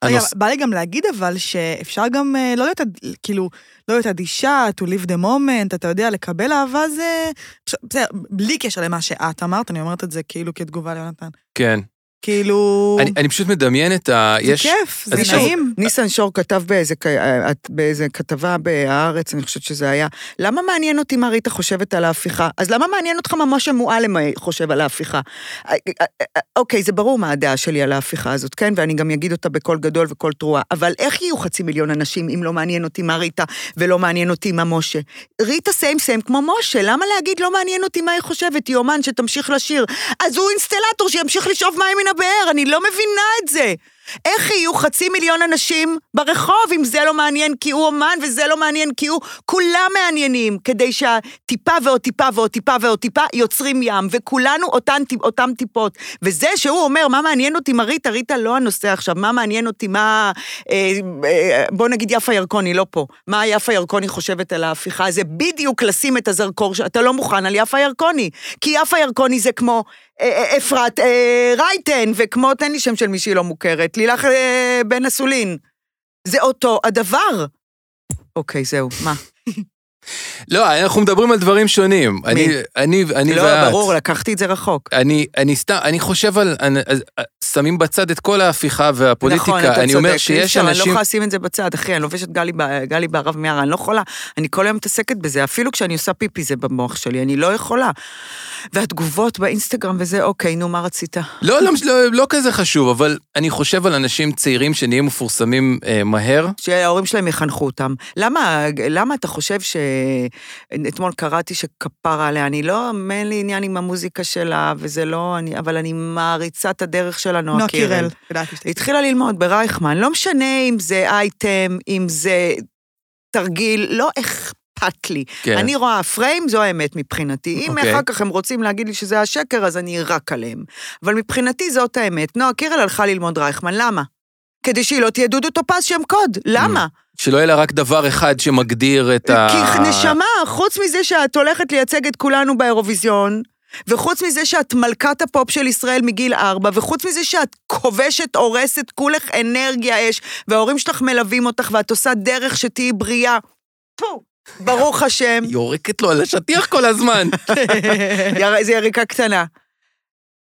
רגע, הנוס- בא לי גם להגיד אבל שאפשר גם אה, לא להיות, כאילו, לא להיות אדישה, to live the moment, אתה יודע, לקבל אהבה זה... בסדר, בלי קשר למה שאת אמרת, אני אומרת את זה כאילו כתגובה ליונתן. כן. כאילו, אני, אני פשוט מדמיין את ה... זה יש... כיף, זה שוב, נעים. ניסן שור כתב באיזה, את- באיזה כתבה בהארץ, אני חושבת שזה היה, למה מעניין אותי מה ריטה חושבת על ההפיכה? אז למה מעניין אותך מה משה מועלם חושב על ההפיכה? אה, אה, אה, אוקיי, זה ברור מה הדעה שלי על ההפיכה הזאת, כן? ואני גם אגיד אותה בקול גדול וקול תרועה, אבל איך יהיו חצי מיליון אנשים אם לא מעניין אותי מה ריטה ולא מעניין אותי מה משה? ריטה סיים סיים כמו משה, למה להגיד לא מעניין אותי מה היא חושבת? היא אומן שתמשיך לשיר. אז הוא אינסטלטור שימשיך לשאוב מים מן הבאר, אני לא מבינה את זה. איך יהיו חצי מיליון אנשים ברחוב אם זה לא מעניין כי הוא אומן וזה לא מעניין כי הוא... כולם מעניינים, כדי שהטיפה ועוד טיפה ועוד טיפה ועוד טיפה יוצרים ים, וכולנו אותן, אותם טיפות. וזה שהוא אומר, מה מעניין אותי מה ריטה, לא הנושא עכשיו, מה מעניין אותי, מה... אה, אה, בוא נגיד יפה ירקוני, לא פה. מה יפה ירקוני חושבת על ההפיכה? זה בדיוק לשים את הזרקור שאתה לא מוכן על יפה ירקוני. כי יפה ירקוני זה כמו אה, אה, אפרת אה, רייטן, וכמו, תן לי שם של מישהי לא מוכרת, לילך אה, בן אסולין. זה אותו הדבר. אוקיי, זהו, מה? לא, אנחנו מדברים על דברים שונים. אני, אני, אני לא, ואת. ברור, לקחתי את זה רחוק. אני, אני סתם, אני חושב על, אני, שמים בצד את כל ההפיכה והפוליטיקה, נכון, אתה אני צודק, אומר אי שיש אפשר, אני לא אנשים... יכולה לשים את זה בצד, אחי, אני לובשת גלי, גלי בערב מיארה, אני לא יכולה. אני כל היום מתעסקת בזה, אפילו כשאני עושה פיפי זה במוח שלי, אני לא יכולה. והתגובות באינסטגרם וזה, אוקיי, נו, מה רצית? לא, לא, לא, לא כזה חשוב, אבל אני חושב על אנשים צעירים שנהיים מפורסמים אה, מהר. שההורים שלהם יחנכו אותם. למה, למה אתה חושב ש... אתמול קראתי שכפרה עליה, אני לא, אין לי עניין עם המוזיקה שלה, וזה לא, אני, אבל אני מעריצה את הדרך שלה, נועה קירל. היא. התחילה ללמוד ברייכמן, לא משנה אם זה אייטם, אם זה תרגיל, לא אכפת לי. כן. אני רואה פריים, זו האמת מבחינתי. אם אוקיי. אחר כך הם רוצים להגיד לי שזה השקר, אז אני רק עליהם. אבל מבחינתי זאת האמת. נועה קירל הלכה ללמוד רייכמן, למה? כדי שהיא לא תהיה דודו טופז שם קוד. למה? שלא יהיה לה רק דבר אחד שמגדיר את ה... כי נשמה, חוץ מזה שאת הולכת לייצג את כולנו באירוויזיון, וחוץ מזה שאת מלכת הפופ של ישראל מגיל ארבע, וחוץ מזה שאת כובשת, הורסת, כולך אנרגיה אש, וההורים שלך מלווים אותך, ואת עושה דרך שתהיי בריאה. פו, ברוך השם. יורקת לו על השטיח כל הזמן. זה יריקה קטנה.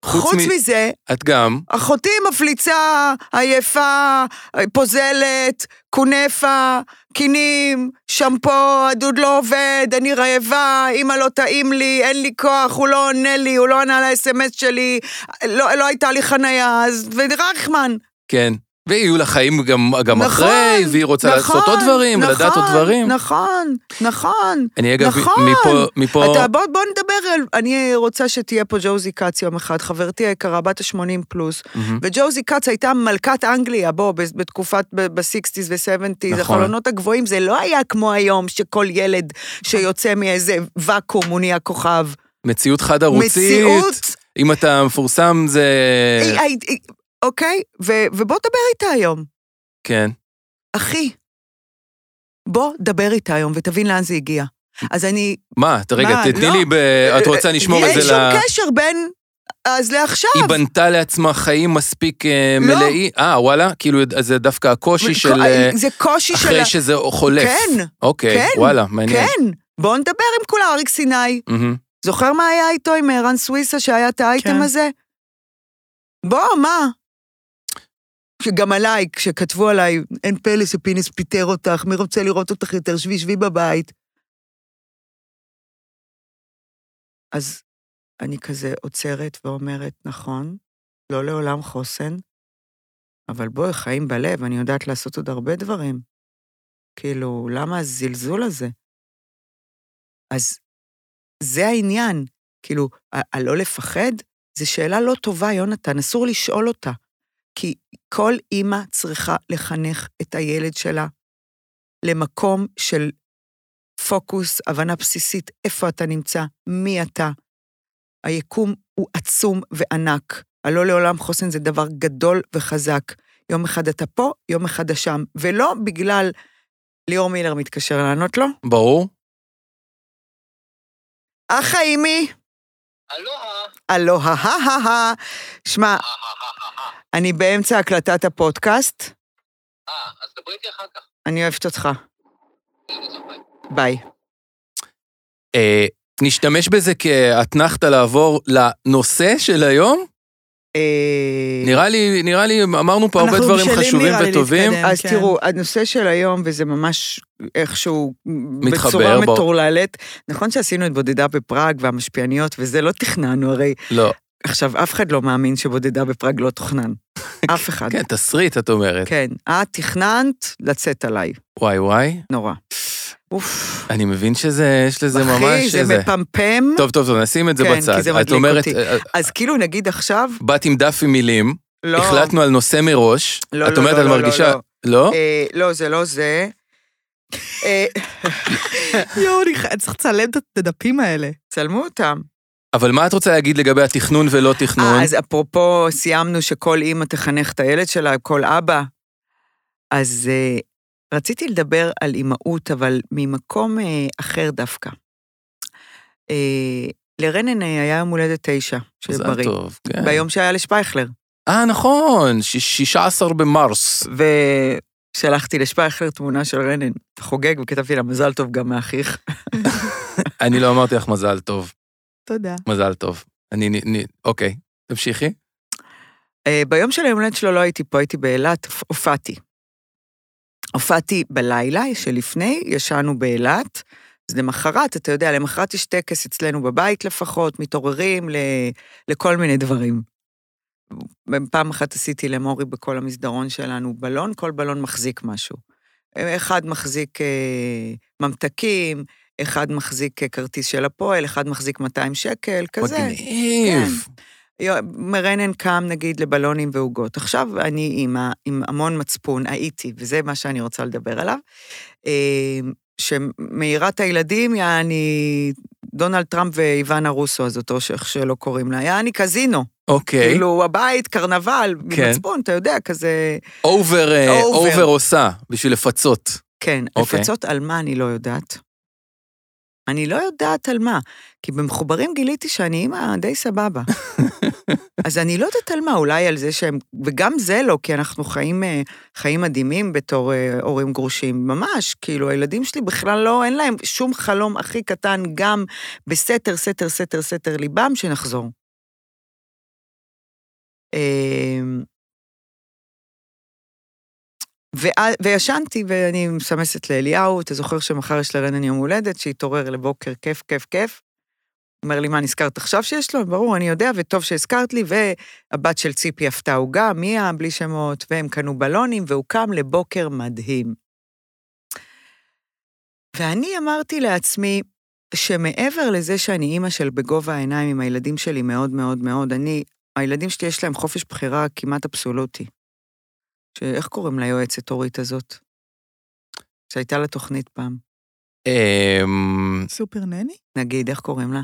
חוץ חוץ מ- מזה, את גם, אחותי מפליצה, עייפה, פוזלת, כונפה, קינים, שמפו, הדוד לא עובד, אני רעבה, אמא לא טעים לי, אין לי כוח, הוא לא עונה לי, הוא לא ענה לאס.אם.אס שלי, לא, לא הייתה לי חניה, אז ורחמן. כן. ויהיו לה חיים גם, גם נכון, אחרי, והיא רוצה לעשות עוד דברים, נכון, ולדעת עוד דברים. נכון, נכון. אני אגב, נכון. מפה, מפה, אתה, בוא, בוא נדבר על... אני רוצה שתהיה פה ג'וזי כץ יום אחד, חברתי היקרה, בת ה-80 פלוס. מהמם. וג'וזי כץ הייתה מלכת אנגליה, בוא, בתקופת, ב-60's ו-70's, נכון. החלונות הגבוהים, זה לא היה כמו היום, שכל ילד שיוצא מאיזה ואקום הוא נהיה כוכב. מציאות חד ערוצית. מציאות, אם אתה מפורסם זה... אוקיי? ו- ובוא דבר איתה היום. כן. אחי, בוא דבר איתה היום ותבין לאן זה הגיע. אז אני... מה, את- רגע, תתני לא. לי, ב... את רוצה לשמור את אין זה שום ל... קשר בין אז לעכשיו. היא בנתה לעצמה חיים מספיק אה, לא. מלאים? אה, וואלה? כאילו, זה דווקא הקושי של... אה, זה קושי של... אחרי שזה חולף. כן, אוקיי, כן, וואלה, מעניין. כן. בוא נדבר עם כולם, אריק סיני. זוכר מה היה איתו עם ערן סוויסה שהיה את האייטם כן. הזה? בוא, מה? שגם עליי, כשכתבו עליי, אין פלא שפינס פיטר אותך, מי רוצה לראות אותך יותר? שבי, שבי בבית. אז אני כזה עוצרת ואומרת, נכון, לא לעולם חוסן, אבל בואי, חיים בלב, אני יודעת לעשות עוד הרבה דברים. כאילו, למה הזלזול הזה? אז זה העניין. כאילו, הלא לפחד, זו שאלה לא טובה, יונתן, אסור לשאול אותה. כי כל אימא צריכה לחנך את הילד שלה למקום של פוקוס, הבנה בסיסית, איפה אתה נמצא, מי אתה. היקום הוא עצום וענק. הלא לעולם חוסן זה דבר גדול וחזק. יום אחד אתה פה, יום אחד אתה שם. ולא בגלל... ליאור מילר מתקשר לענות לו. ברור. אח האימי. אלוהה. אלוה, הא הא הא. שמע, אני באמצע הקלטת הפודקאסט, אה, אז דברי איתי אחר כך. אני אוהבת אותך. ביי. אה, נשתמש בזה כאתנחתא לעבור לנושא של היום? אה, נראה לי, נראה לי, אמרנו פה הרבה אנחנו דברים חשובים וטובים. להתקדם. אז כן. תראו, הנושא של היום, וזה ממש איכשהו מתחבר, בצורה. מטורללת, נכון שעשינו את בודדה בפראג והמשפיעניות, וזה לא תכננו, הרי לא, עכשיו, אף אחד לא מאמין שבודדה בפראג לא תוכנן. אף אחד. כן, תסריט, את אומרת. כן, את תכננת לצאת עליי. וואי וואי, נורא. אוף. אני מבין שזה, יש לזה ממש... אחי, זה איזה- מפמפם. טוב, טוב, טוב, נשים את זה כן, בצד. כי זה מדליק אומרת, אותי. אה, אז כאילו, נגיד עכשיו, באת עם דף עם מילים, לא... החלטנו על נושא מראש, לא, את לא, אומרת, לא, את לא, מרגישה... לא, לא? אה, לא, זה לא זה. אה, יואו, אני צריך לצלם את הדפים האלה. צלמו אותם. אבל מה את רוצה להגיד לגבי התכנון ולא תכנון? אה, אז אפרופו, סיימנו שכל אימא תחנך את הילד שלה, כל אבא. אז אה, רציתי לדבר על אימהות, אבל ממקום אה, אחר דווקא. אה, לרנן אה, היה יום הולדת תשע, שיהיה מזל בריא. טוב, כן. ביום שהיה לשפייכלר. אה, נכון, ש- 16 במרס. ושלחתי לשפייכלר תמונה של רנן חוגג, וכתבתי לה מזל טוב גם מאחיך. אני לא אמרתי לך מזל טוב, תודה. מזל טוב. אני, נ- נ- אוקיי, תמשיכי. אה, ביום של היום הולדת שלו לא הייתי פה, הייתי באילת, הופ- הופעתי. הופעתי בלילה שלפני, ישנו באילת, אז למחרת, אתה יודע, למחרת יש טקס אצלנו בבית לפחות, מתעוררים ל, לכל מיני דברים. פעם אחת עשיתי למורי בכל המסדרון שלנו בלון, כל בלון מחזיק משהו. אחד מחזיק אה, ממתקים, אחד מחזיק כרטיס של הפועל, אחד מחזיק 200 שקל, כזה. מגניב. יו- מרנן קם, נגיד, לבלונים ועוגות. עכשיו אני אימא עם המון מצפון, הייתי, וזה מה שאני רוצה לדבר עליו, אה, שמאירה את הילדים, יעני, דונלד טראמפ ואיוונה רוסו, אז אותו שאיך שלא קוראים לה, יעני קזינו. אוקיי. כאילו, הבית, קרנבל, כן. מצפון, אתה יודע, כזה... over, אה, over. עושה, בשביל לפצות. כן, אוקיי. לפצות על מה אני לא יודעת. אני לא יודעת על מה, כי במחוברים גיליתי שאני אימא די סבבה. אז אני לא יודעת על מה, אולי על זה שהם, וגם זה לא, כי אנחנו חיים, אה, חיים מדהימים בתור אה, הורים גרושים, ממש, כאילו, הילדים שלי בכלל לא, אין להם שום חלום הכי קטן, גם בסתר, סתר, סתר, סתר ליבם, שנחזור. ואז- וישנתי, ואני מסמסת לאליהו, אתה זוכר שמחר יש לרנן יום הולדת, שהתעורר לבוקר כיף, כיף, כיף. אומר לי, מה, נזכרת עכשיו שיש לו? ברור, אני יודע, וטוב שהזכרת לי, והבת של ציפי עפתה עוגה, מיה, בלי שמות, והם קנו בלונים, והוא קם לבוקר מדהים. ואני אמרתי לעצמי, שמעבר לזה שאני אימא של בגובה העיניים עם הילדים שלי מאוד מאוד מאוד, אני, הילדים שלי יש להם חופש בחירה כמעט אבסולוטי. שאיך קוראים ליועצת אורית הזאת? שהייתה לה תוכנית פעם. אמ, סופר נני? נגיד, איך קוראים לה?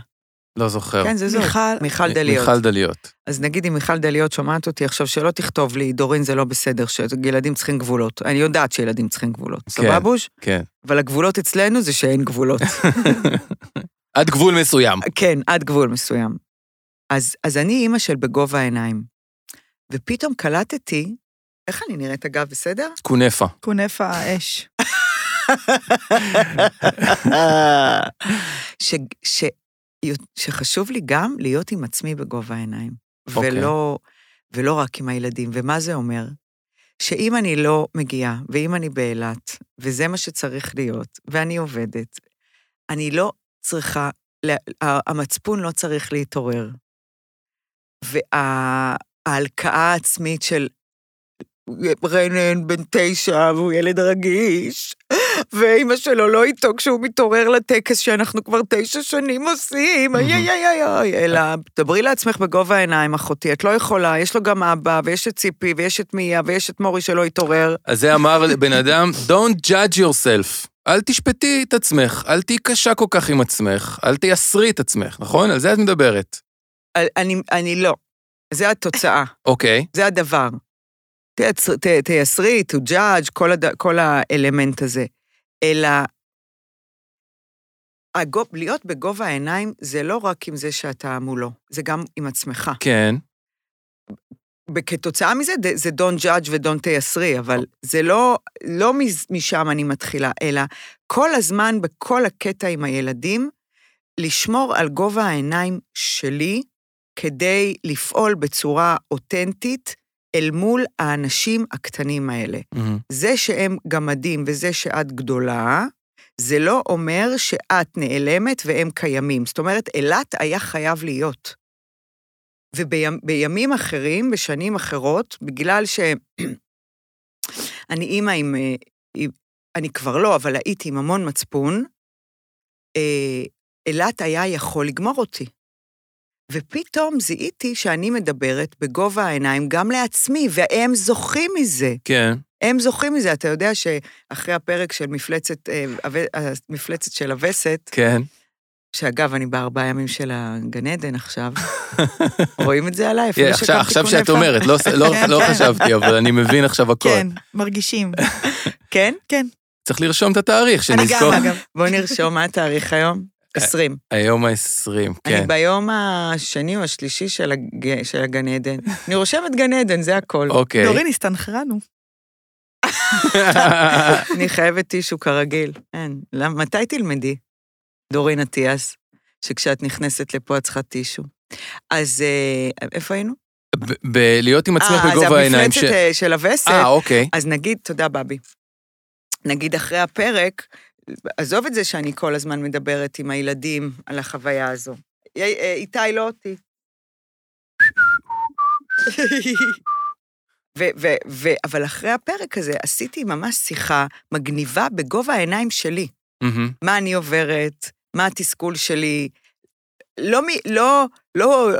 לא זוכר. כן, זה זאת. מיכל, מיכל דליות. מיכל דליות. אז נגיד אם מיכל דליות שומעת אותי עכשיו, שלא תכתוב לי, דורין זה לא בסדר, שילדים צריכים גבולות. אני יודעת שילדים צריכים גבולות. כן. סבבוש? כן. אבל הגבולות אצלנו זה שאין גבולות. עד גבול מסוים. כן, עד גבול מסוים. אז, אז אני אימא של בגובה העיניים. ופתאום קלטתי, איך אני נראית אגב, בסדר? כונפה. כונפה האש. ש, ש, שחשוב לי גם להיות עם עצמי בגובה העיניים, אוקיי. ולא, ולא רק עם הילדים. ומה זה אומר? שאם אני לא מגיעה, ואם אני באילת, וזה מה שצריך להיות, ואני עובדת, אני לא צריכה, לה- המצפון לא צריך להתעורר. וההלקאה העצמית של רנן בן תשע, והוא ילד רגיש, ואימא שלו לא איתו כשהוא מתעורר לטקס שאנחנו כבר תשע שנים עושים, איי איי איי איי אלא דברי לעצמך בגובה העיניים, אחותי, את לא יכולה, יש לו גם אבא, ויש את ציפי, ויש את מיה, ויש את מורי שלא התעורר. אז זה אמר לבן אדם, Don't judge yourself. אל תשפטי את עצמך, אל תהיי קשה כל כך עם עצמך, אל תייסרי את עצמך, נכון? על זה את מדברת. אני, אני לא. זה התוצאה, אוקיי, זה הדבר. תייסרי, to judge, כל, הד... כל האלמנט הזה. אלא הגו... להיות בגובה העיניים זה לא רק עם זה שאתה מולו, זה גם עם עצמך. כן. וכתוצאה מזה זה don't judge ו-don't תייסרי, אבל זה לא, לא משם אני מתחילה, אלא כל הזמן בכל הקטע עם הילדים, לשמור על גובה העיניים שלי כדי לפעול בצורה אותנטית אל מול האנשים הקטנים האלה. מהמם. זה שהם גמדים וזה שאת גדולה, זה לא אומר שאת נעלמת והם קיימים. זאת אומרת, אילת היה חייב להיות. ובימים אחרים, בשנים אחרות, בגלל שאני אימא עם, אה, עם... אני כבר לא, אבל הייתי עם המון מצפון, אה, אילת היה יכול לגמור אותי. ופתאום זיהיתי שאני מדברת בגובה העיניים גם לעצמי, והם זוכים מזה. כן. הם זוכים מזה. אתה יודע שאחרי הפרק של מפלצת, אה, המפלצת של הווסת, כן. שאגב, אני בארבעה ימים של הגן עדן עכשיו, רואים את זה עליי? Yeah, עכשיו, שקמתי עכשיו שאת. אומרת, לא, לא, כן, לא כן. חשבתי, אבל אני מבין עכשיו הכל. כן, מרגישים. כן? צריך לרשום את התאריך, אני שנזכור. גם, אגב. בוא נרשום מה התאריך היום? 20. היום ה-20, אני כן. ביום השני או השלישי של הג- של הגן עדן. אני רושמת גן עדן, זה הכל. אוקיי. דורין, הסתנכרנו. אני חייבת טישו כרגיל. אין. למה- מתי תלמדי? דורין אטיאס, שכשאת נכנסת לפה את צריכה טישו. אז אה, איפה היינו? ב- בלהיות עם עצמך אה, בגובה העיניים. אז המפלצת אה, של הווסת, אה, אוקיי. אז נגיד, תודה, בבי. נגיד אחרי הפרק, עזוב את זה שאני כל הזמן מדברת עם הילדים על החוויה הזו. אה, איתי, לא אותי. ו- ו- ו- אבל אחרי הפרק הזה עשיתי ממש שיחה מגניבה בגובה העיניים שלי. מה אני עוברת, מה התסכול שלי. לא, לא, לא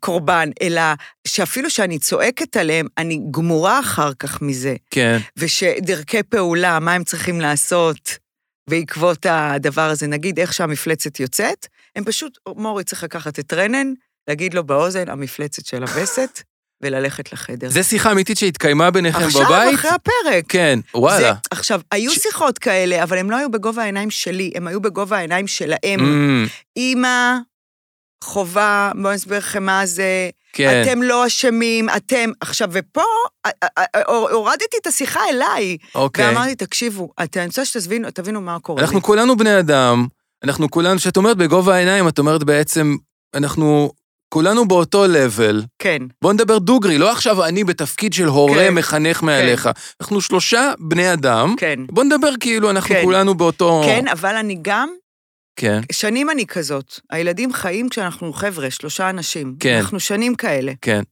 קורבן, אלא שאפילו שאני צועקת עליהם, אני גמורה אחר כך מזה. כן. ושדרכי פעולה, מה הם צריכים לעשות בעקבות הדבר הזה. נגיד, איך שהמפלצת יוצאת, הם פשוט, מורי צריך לקחת את רנן, להגיד לו באוזן, המפלצת של הווסת, וללכת לחדר. זה שיחה אמיתית שהתקיימה ביניכם עכשיו, בבית? אחרי הפרק. כן, וואלה. זה, עכשיו, היו ש- שיחות כאלה, אבל הם לא היו בגובה העיניים שלי, הם היו בגובה העיניים שלהם. Mm, אימא, חובה, בואו אני אסביר לכם מה זה, כן. אתם לא אשמים, אתם... עכשיו, ופה הורדתי את השיחה אליי, אוקיי. ואמרתי, תקשיבו, את- אני רוצה שתבינו תבינו מה קורה לי. אנחנו כולנו בני אדם, אנחנו כולנו, כשאת אומרת בגובה העיניים, את אומרת בעצם, אנחנו כולנו באותו לבל. כן, בוא נדבר דוגרי, לא עכשיו אני בתפקיד של הורה כן. מחנך מעליך. אנחנו שלושה בני אדם, כן. בוא נדבר כאילו אנחנו כן. כולנו באותו... כן, אבל אני גם, כן. שנים אני כזאת. הילדים חיים כשאנחנו חבר'ה, שלושה אנשים. כן. אנחנו שנים כאלה. כן.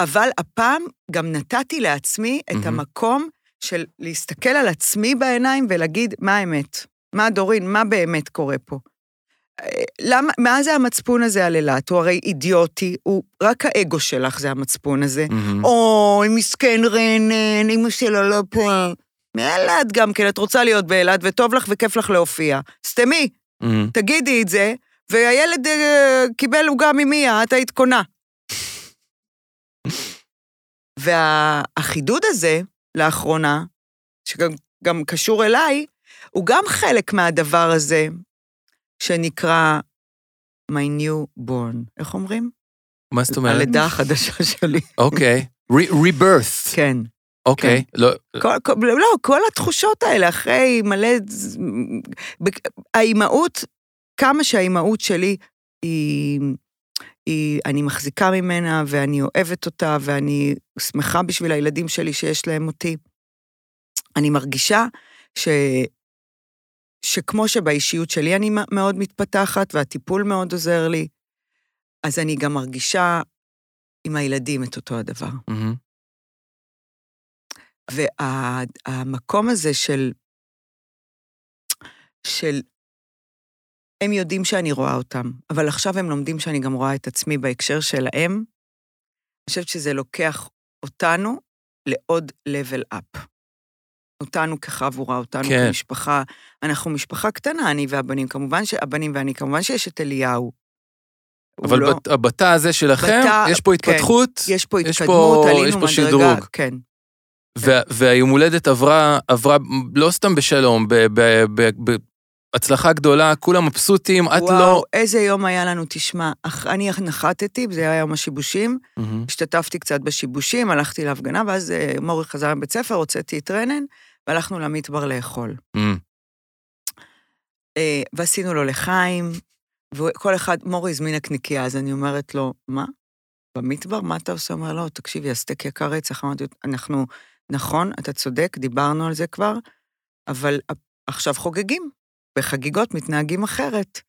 אבל הפעם גם נתתי לעצמי את מהמם. המקום של להסתכל על עצמי בעיניים ולהגיד, מה האמת? מה, דורין, מה באמת קורה פה? אה, למה, מה זה המצפון הזה על אילת? הוא הרי אידיוטי, הוא רק האגו שלך זה המצפון הזה. מהמם. אוי, מסכן רנן, אמא שלו לא פה. מאילת גם כן, את רוצה להיות באילת, וטוב לך וכיף לך להופיע. סתמי, מהמם. תגידי את זה, והילד אה, קיבל עוגה ממיה, את היית קונה. והחידוד הזה, לאחרונה, שגם גם קשור אליי, הוא גם חלק מהדבר הזה, שנקרא My New Born. איך אומרים? מה זאת אומרת? הלידה החדשה שלי. אוקיי. Re- rebirth. כן. אוקיי. לא, כל, כל, לא, כל התחושות האלה, אחרי מלא... האימהות, כמה שהאימהות שלי היא, היא... אני מחזיקה ממנה, ואני אוהבת אותה, ואני שמחה בשביל הילדים שלי שיש להם אותי. אני מרגישה ש... שכמו שבאישיות שלי אני מאוד מתפתחת, והטיפול מאוד עוזר לי, אז אני גם מרגישה עם הילדים את אותו הדבר. מהמם. והמקום הזה של, של, הם יודעים שאני רואה אותם, אבל עכשיו הם לומדים שאני גם רואה את עצמי בהקשר שלהם. אני חושבת שזה לוקח אותנו לעוד level up. אותנו כחבורה, אותנו כן. כמשפחה. אנחנו משפחה קטנה, אני והבנים, כמובן שהבנים ואני, כמובן שיש את אליהו. אבל לא- בת- בתא הזה שלכם, בתא, יש פה כן. התפתחות, יש פה יש התקדמות, פה- עלינו יש פה מדרגה. שדרוג. כן. וה- והיום הולדת עברה, עברה לא סתם בשלום, בהצלחה גדולה, כולם מבסוטים, את וואו, לא... איזה יום היה לנו, תשמע. אח- אני נחתתי, זה היה יום השיבושים. השתתפתי קצת בשיבושים, הלכתי להפגנה, ואז אה, מורי חזר מבית ספר, הוצאתי את רנן, והלכנו למדבר לאכול. אה, ועשינו לו לחיים, וכל אחד, מורי הזמין נקניקייה, אז אני אומרת לו, מה? במדבר? מה אתה עושה? אומר, לא, תקשיבי, הסטייק יקר רצח. אמרתי, אנחנו, נכון, אתה צודק, דיברנו על זה כבר, אבל עכשיו חוגגים. בחגיגות מתנהגים אחרת.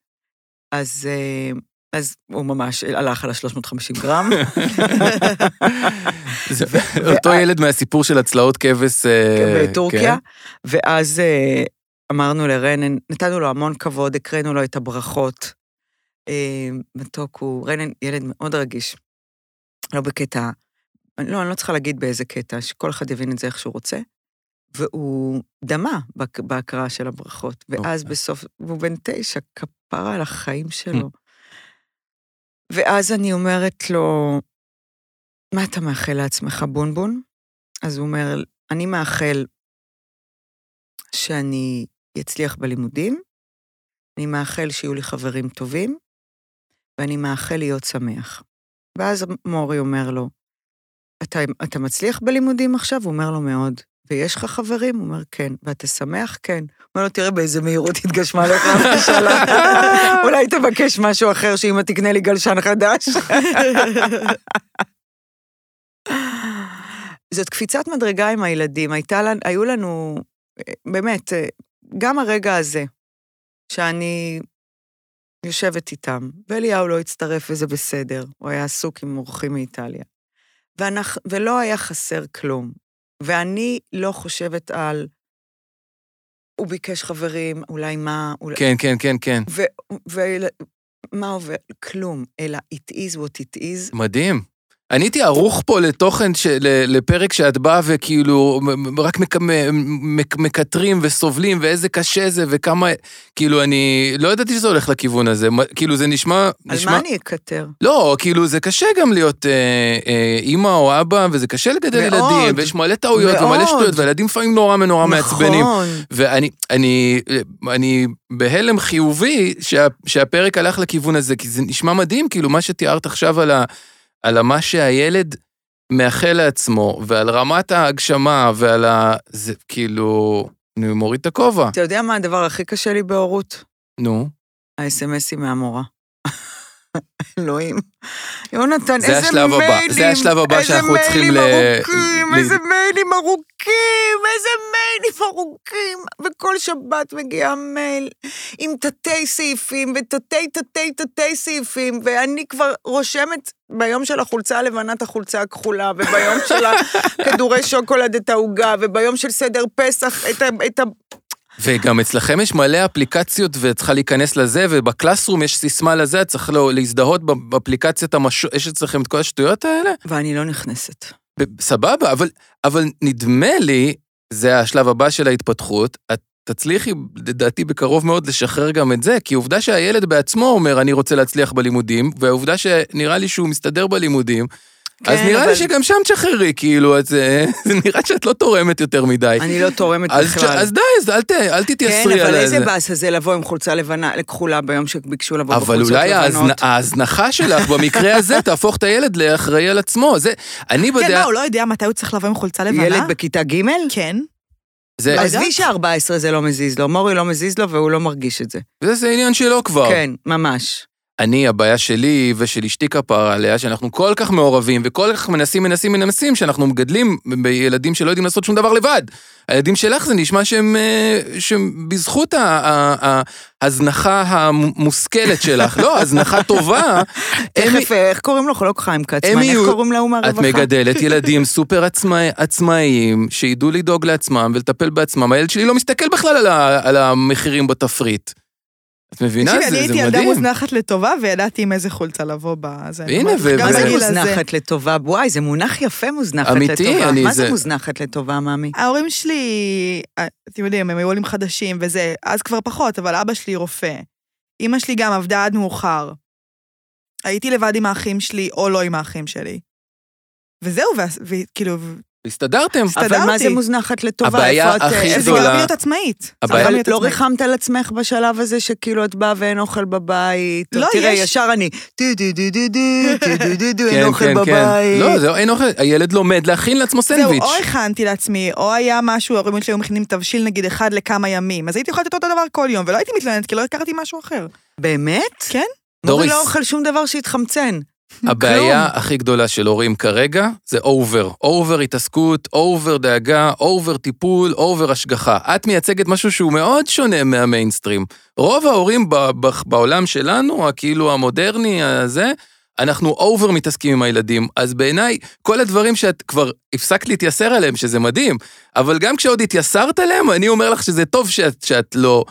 אז, אה, אז הוא ממש הלך על ה-350 גרם. אותו ילד מהסיפור של הצלעות כבש... אה, בטורקיה, כן. ואז אה, אמרנו לרנן, נתנו לו המון כבוד, הקראנו לו את הברכות. אה, מתוק הוא, רנן ילד מאוד רגיש, לא בקטע, לא, אני לא צריכה להגיד באיזה קטע, שכל אחד יבין את זה איך שהוא רוצה. והוא דמה בהק- בהקראה של הברכות, ואז אוקיי. בסוף, והוא בן תשע, כפרה על החיים שלו. ואז אני אומרת לו, מה אתה מאחל לעצמך, בונבון? אז הוא אומר, אני מאחל שאני אצליח בלימודים, אני מאחל שיהיו לי חברים טובים, ואני מאחל להיות שמח. ואז מורי אומר לו, אתה, אתה מצליח בלימודים עכשיו? הוא אומר לו, מאוד. ויש לך חברים? הוא אומר, כן. ואתה שמח? כן. הוא אומר לו, תראה באיזה מהירות התגשמה לך המשאלה. אולי תבקש משהו אחר, שאמא תקנה לי גלשן חדש. זאת קפיצת מדרגה עם הילדים. הייתה לנו, היו לנו, באמת, גם הרגע הזה, שאני יושבת איתם, ואליהו לא הצטרף וזה בסדר, הוא היה עסוק עם אורחים מאיטליה. ואנחנו, ולא היה חסר כלום. ואני לא חושבת על, הוא ביקש חברים, אולי מה, אולי... כן, כן, כן, כן. ומה עובר? כלום, אלא it is what it is. מדהים. אני הייתי ערוך פה לתוכן, של, לפרק שאת באה וכאילו רק מק, מק, מקטרים וסובלים ואיזה קשה זה וכמה, כאילו אני לא ידעתי שזה הולך לכיוון הזה, כאילו זה נשמע, על נשמע, מה אני אקטר? לא, כאילו זה קשה גם להיות אה, אה, אימא או אבא וזה קשה לגדל מאוד. ילדים ויש מלא טעויות ומלא. שטויות והילדים לפעמים נורא נורא מעצבנים. נכון. ואני אני, אני בהלם חיובי שה, שהפרק הלך לכיוון הזה, כי זה נשמע מדהים, כאילו מה שתיארת עכשיו על, ה, על מה שהילד מאחל לעצמו, ועל רמת ההגשמה, ועל ה... זה כאילו... אני מוריד את הכובע. אתה יודע מה הדבר הכי קשה לי בהורות? נו. האס.אם.אסים מהמורה. אלוהים. יונתן, זה איזה השלב הבא, מיילים, זה השלב הבא שאנחנו צריכים ל- מיילים ארוכים, ל- איזה מיילים ארוכים, איזה מיילים ארוכים. וכל שבת מגיע מייל עם תתי סעיפים ותתי תתי תתי סעיפים, ואני כבר רושמת ביום של החולצה הלבנה את החולצה הכחולה, וביום של הכדורי שוקולד את העוגה, וביום של סדר פסח את ה... את ה... וגם אצלכם יש מלא אפליקציות ואת צריכה להיכנס לזה, ובקלאסרום יש סיסמה לזה, את צריך לא- להזדהות באפליקציית המשו... יש אצלכם את כל השטויות האלה? ואני לא נכנסת. סבבה, אבל, אבל נדמה לי, זה השלב הבא של ההתפתחות, את תצליחי, לדעתי, בקרוב מאוד לשחרר גם את זה, כי עובדה שהילד בעצמו אומר, אני רוצה להצליח בלימודים, והעובדה שנראה לי שהוא מסתדר בלימודים, אז כן, נראה אבל- לי שגם שם תשחררי, כאילו, אז אה, זה נראה שאת לא תורמת יותר מדי. אני לא תורמת אז, בכלל. אז די, אז אל, ת, אל כן, תתייסרי אבל על איזה זה. באסה זה לבוא עם חולצה לבנה, לכחולה ביום שביקשו לבוא אבל בחולצות אולי ההזנ... לבנות. ההזנחה שלך במקרה הזה תהפוך את הילד לאחראי על עצמו. זה, אני כן, מה, בדעה... הוא לא יודע מתי הוא צריך לבוא עם חולצה לבנה? ילד בכיתה ג'? כן. זה, עזבי יודעת. ש-14 זה לא מזיז לו, מורי לא מזיז לו והוא לא מרגיש את זה. זה, זה עניין שלו כבר. כן, ממש. אני, הבעיה שלי ושל אשתי כפרה עליה, שאנחנו כל כך מעורבים וכל כך מנסים, מנסים, מנסים, שאנחנו מגדלים בילדים שלא יודעים לעשות שום דבר לבד. הילדים שלך זה נשמע שהם, אה, שהם בזכות ההזנחה המושכלת שלך, לא, הזנחה טובה, תכף, אה, איך קוראים לו? לא חיים כצמן, איך קוראים להוא את מהרווחה? מגדלת ילדים סופר עצמאי, עצמאיים, שידעו לדאוג לעצמם ולטפל בעצמם. הילד שלי לא מסתכל בכלל על המחירים בתפריט. את מבינה? תקשיבי, זה, אני זה הייתי ילדה מדהים. מוזנחת לטובה, וידעתי עם איזה חולצה לבוא בזה. אני לך, ו- גם מה זה בגיל הזה. מוזנחת לטובה? וואי, זה מונח יפה מוזנחת אמיתי, לטובה. אני- מה זה זה- מוזנחת לטובה, ממי? ההורים שלי, אה, אתם יודעים, הם היו עולים חדשים וזה, אז כבר פחות, אבל אבא שלי רופא. אימא שלי גם עבדה עד מאוחר. הייתי לבד עם האחים שלי, או לא עם האחים שלי. וזהו, וכאילו, הסתדרתם. אבל מה הסתדרתי. זה מוזנחת לטובה? הבעיה הכי אה, זה גם גדולה- להיות עצמאית. גם אבל לא. ריחמת על עצמך בשלב הזה שכאילו את באה ואין אוכל בבית? לא, תראה, יש- ישר אני, דו דו דו דו דו דו דו דו אין אוכל כן, כן. בבית. לא, זה אין אוכל, הילד לומד להכין לעצמו זהו, סנדוויץ'. או הכנתי לעצמי, או היה משהו, ההורים שלי היו מכינים תבשיל נגיד אחד לכמה ימים, אז הייתי לתת אותו דבר כל יום, ולא הייתי מתלוננת, כי לא הכרתי משהו אחר. באמת? כן. מורי דוריס. לא אוכל שום דבר שהתחמצן. הבעיה הכי גדולה של הורים כרגע זה over. over התעסקות, over דאגה, over טיפול, over השגחה. את מייצגת משהו שהוא מאוד שונה מהמיינסטרים. רוב ההורים בעולם שלנו, הכאילו המודרני הזה, אנחנו אובר מתעסקים עם הילדים. אז בעיניי, כל הדברים שאת כבר הפסקת להתייסר עליהם, שזה מדהים, אבל גם כשעוד התייסרת עליהם, אני אומר לך שזה טוב שאת, שאת לא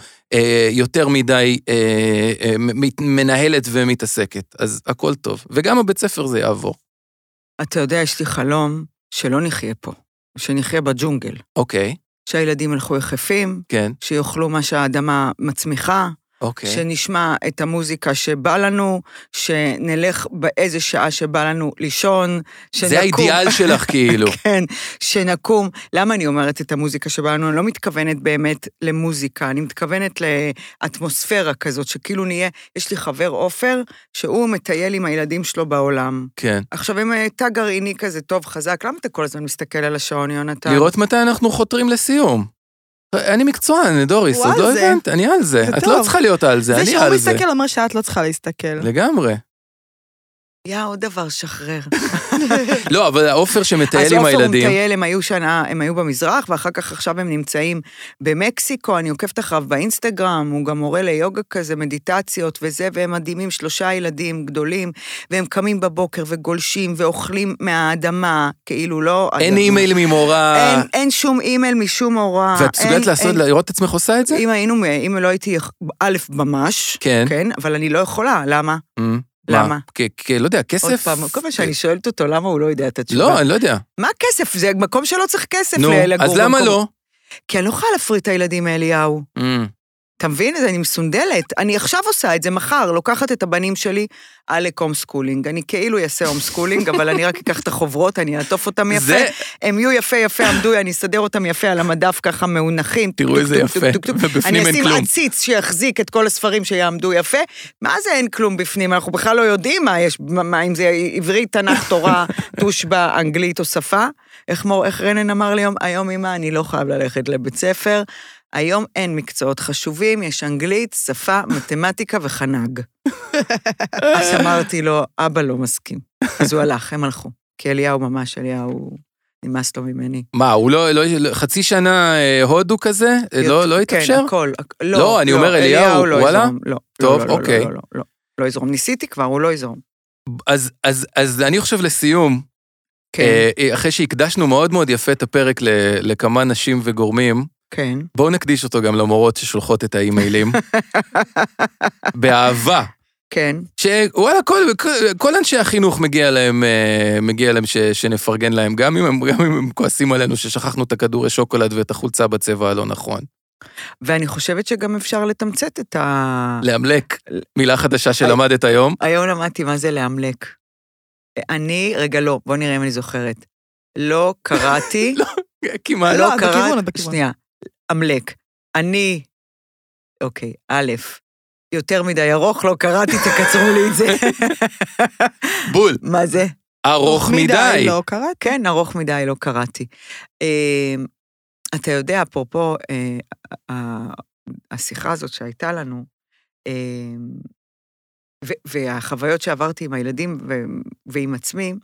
יותר מדי אה, אה, מנהלת ומתעסקת. אז הכל טוב. וגם הבית ספר זה יעבור. אתה יודע, יש לי חלום שלא נחיה פה, שנחיה בג'ונגל. אוקיי, שהילדים ילכו יחפים, כן, שיאכלו מה שהאדמה מצמיחה, אוקיי. שנשמע את המוזיקה שבא לנו, שנלך באיזה שעה שבא לנו לישון, שנקום. זה האידיאל שלך כאילו. כן, שנקום. למה אני אומרת את המוזיקה שבא לנו? אני לא מתכוונת באמת למוזיקה, אני מתכוונת לאטמוספירה כזאת, שכאילו נהיה, יש לי חבר עופר, שהוא מטייל עם הילדים שלו בעולם. כן. עכשיו, אם אה, תא גרעיני כזה טוב, חזק, למה אתה כל הזמן מסתכל על השעון, יונתן? לראות מתי אנחנו חותרים לסיום. אני מקצוען, דוריס, עוד לא זה. הבנת, אני על זה. זה את. לא צריכה להיות על זה, זה אני שהוא על זה. מסתכל אומר שאת לא צריכה להסתכל. לגמרי. יא, עוד דבר, שחרר. לא, אבל העופר שמטייל אז עם עופר הוא הילדים. מטייל, הם היו שנה, הם היו במזרח, ואחר כך עכשיו הם נמצאים במקסיקו, אני עוקבת אחריו באינסטגרם, הוא גם מורה ליוגה כזה, מדיטציות וזה, והם מדהימים, שלושה ילדים גדולים, והם קמים בבוקר וגולשים ואוכלים מהאדמה, כאילו לא... אין. אימייל ממורה. אין, אין שום אימייל משום הוראה. ואת מסוגלת לעשות, אין- לראות את עצמך עושה את זה? אם היינו, אם לא הייתי, א', ממש, כן. כן, אבל אני לא יכולה, למה? אמ, למה? כ- כ- לא יודע, כסף... עוד פעם, כל פעם שאני שואלת אותו למה הוא לא יודע את התשובה. לא, אני לא יודע. מה כסף? זה מקום שלא צריך כסף נו, לגור אז למה. לא? כי אני לא יכולה להפריד את הילדים מאליהו. אתה מבין? אני מסונדלת. אני עכשיו עושה את זה מחר, לוקחת את הבנים שלי עלק home schooling. אני כאילו אעשה home schooling, אבל אני רק אקח את החוברות, אני אעטוף אותם יפה. זה- הם יהיו יפה יפה עמדו, אני אסדר אותם יפה על המדף ככה מאונחים. תראו איזה יפה. ובפנים אין אני כלום. אשים עציץ שיחזיק את כל הספרים שיעמדו יפה. מה זה אין כלום בפנים? אנחנו בכלל לא יודעים מה יש, מה, מה, אם זה עברית, תנ"ך, תורה, תושבע, אנגלית או שפה. איך, מור, איך רנן אמר לי היום, היום אמא, אני לא חייב ללכת לבית ספר. היום אין מקצועות חשובים, יש אנגלית, שפה, מתמטיקה וחנג. אז אמרתי לו, אבא לא מסכים. אז הוא הלך, הם הלכו. כי אליהו ממש, אליהו, נמאס לו ממני. מה, הוא לא, לא, לא- חצי שנה אה, הודו כזה? אה, לא, לא התאפשר? כן, הכל. הכ- לא, לא, אני אומר, אליהו, לא וואלה? יזרום, לא. טוב, לא, לא, אוקיי. לא, לא, לא, לא יזרום. ניסיתי כבר, הוא לא יזרום. אז, אז, אז אני חושב לסיום, כן, אה, אחרי שהקדשנו מאוד מאוד יפה את הפרק ל- לכמה נשים וגורמים, כן. בואו נקדיש אותו גם למורות ששולחות את האימיילים. באהבה. כן, שוואלה, כל, כל, כל אנשי החינוך מגיע להם, אה, מגיע להם ש, שנפרגן להם, גם אם, הם, גם אם הם כועסים עלינו ששכחנו את הכדורי שוקולד ואת החולצה בצבע הלא נכון. ואני חושבת שגם אפשר לתמצת את ה... לאמלק, מילה חדשה שלמדת היום. היום למדתי מה זה לאמלק. אני, רגע, לא, בוא נראה אם אני זוכרת. לא קראתי, כמעט. לא בכיוון, קראתי. שנייה, אמלק. אני, אוקיי, א', יותר מדי ארוך, לא קראתי, תקצרו לי את זה. בול. מה זה? ארוך מדי. לא קראתי. כן, ארוך מדי, לא קראתי. אה, אתה יודע, אפרופו אה, השיחה הזאת שהייתה לנו, ו- והחוויות שעברתי עם הילדים ועם עצמי,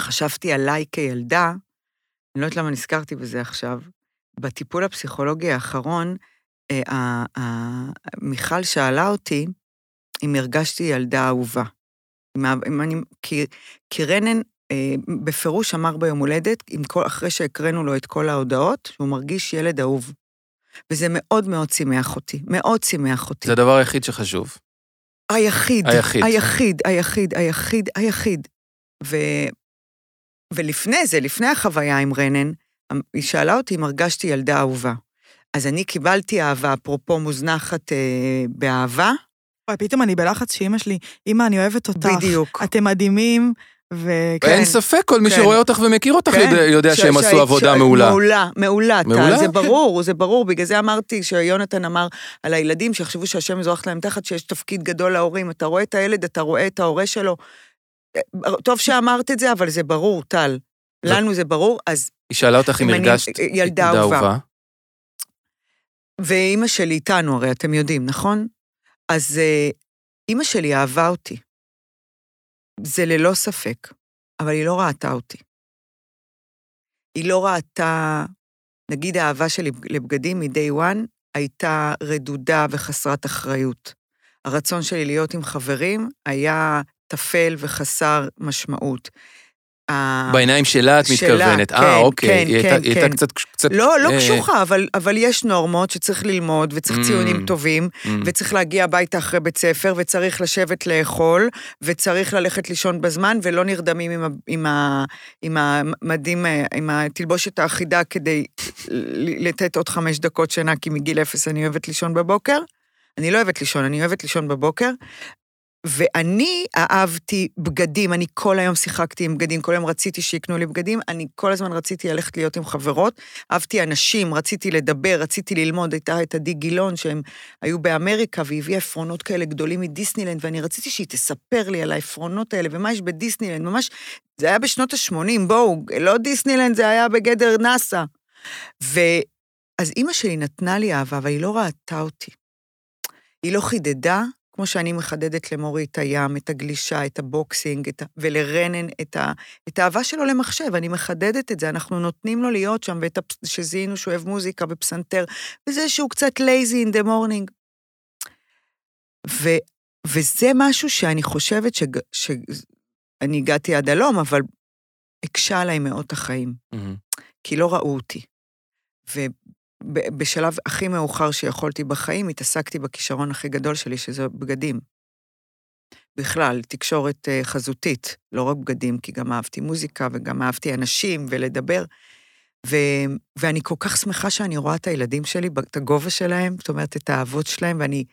חשבתי עליי כילדה, אני לא יודעת למה נזכרתי בזה עכשיו, בטיפול הפסיכולוגי האחרון, אה, ה- ה- מיכל שאלה אותי אם הרגשתי ילדה אהובה. אם, אם אני, כי, כי רנן אה, בפירוש אמר ביום הולדת, כל, אחרי שהקראנו לו את כל ההודעות, שהוא מרגיש ילד אהוב. וזה מאוד מאוד שימח אותי, מאוד שימח אותי. זה הדבר היחיד שחשוב. היחיד, היחיד. היחיד, היחיד, היחיד, היחיד. ו... ולפני זה, לפני החוויה עם רנן, היא שאלה אותי אם הרגשתי ילדה אהובה. אז אני קיבלתי אהבה, אפרופו מוזנחת אה, באהבה, וואי, פתאום אני בלחץ שאימא שלי, אמא, אני אוהבת אותך. בדיוק. אתם מדהימים, וכן. אין ספק, כל מי כן. שרואה אותך ומכיר אותך כן, יודע- יודע ש- שהם שהיית- עשו עבודה ש- מעולה. מעולה, מעולה, מעולה? זה ברור, זה ברור. בגלל זה אמרתי שיונתן אמר על הילדים שיחשבו שהשם זורח להם תחת, שיש תפקיד גדול להורים. אתה רואה את הילד, אתה רואה את ההורה שלו. טוב שאמרת את זה, אבל זה ברור, טל. לנו זה ברור, אז... היא שאלה אותך אם הרגשת ילדה אהובה. ואימא שלי איתנו, הרי אתם יודעים, נכון? אז אה, אימא שלי אהבה אותי. זה ללא ספק, אבל היא לא ראתה אותי. היא לא ראתה, נגיד האהבה שלי לבגדים מ-day one הייתה רדודה וחסרת אחריות. הרצון שלי להיות עם חברים היה טפל וחסר משמעות. בעיניים שלה את מתכוונת. כן, אה, אוקיי. כן, היא הייתה- כן, היא הייתה כן. קצת... קצת, לא, לא אה, קשוחה, אבל, אבל יש נורמות שצריך ללמוד, וצריך Mm. ציונים טובים, mm, וצריך להגיע הביתה אחרי בית ספר, וצריך לשבת לאכול, וצריך ללכת לישון בזמן, ולא נרדמים עם, ה, עם, ה, עם המדים, אה, עם התלבושת האחידה כדי לתת עוד חמש דקות שינה, כי מגיל אפס אני אוהבת לישון בבוקר. אני לא אוהבת לישון, אני אוהבת לישון בבוקר. ואני אהבתי בגדים, אני כל היום שיחקתי עם בגדים, כל היום רציתי שיקנו לי בגדים, אני כל הזמן רציתי ללכת להיות עם חברות, אהבתי אנשים, רציתי לדבר, רציתי ללמוד, הייתה את עדי גילון, שהם היו באמריקה, והיא הביאה עפרונות כאלה גדולים מדיסנילנד, ואני רציתי שהיא תספר לי על העפרונות האלה, ומה יש בדיסנילנד, ממש, זה היה בשנות ה-80, בואו, לא דיסנילנד, זה היה בגדר נאסא. ואז אימא שלי נתנה לי אהבה, אבל היא לא ראתה אותי. היא לא חידדה, כמו שאני מחדדת למורי את הים, את הגלישה, את הבוקסינג, את ה... ולרנן את, ה... את האהבה שלו למחשב, אני מחדדת את זה, אנחנו נותנים לו להיות שם, ואת הפ... שזיהינו שהוא אוהב מוזיקה ופסנתר, וזה שהוא קצת lazy in the morning. ו... וזה משהו שאני חושבת שג... שאני הגעתי עד הלום, אבל הקשה עליי מאוד החיים, מהמם. כי לא ראו אותי. ובשלב הכי מאוחר שיכולתי בחיים, התעסקתי בכישרון הכי גדול שלי, שזה בגדים. בכלל, תקשורת אה, חזותית, לא רק בגדים, כי גם אהבתי מוזיקה וגם אהבתי אנשים ולדבר. ו, ואני כל כך שמחה שאני רואה את הילדים שלי, את הגובה שלהם, זאת אומרת, את האהבות שלהם, ואני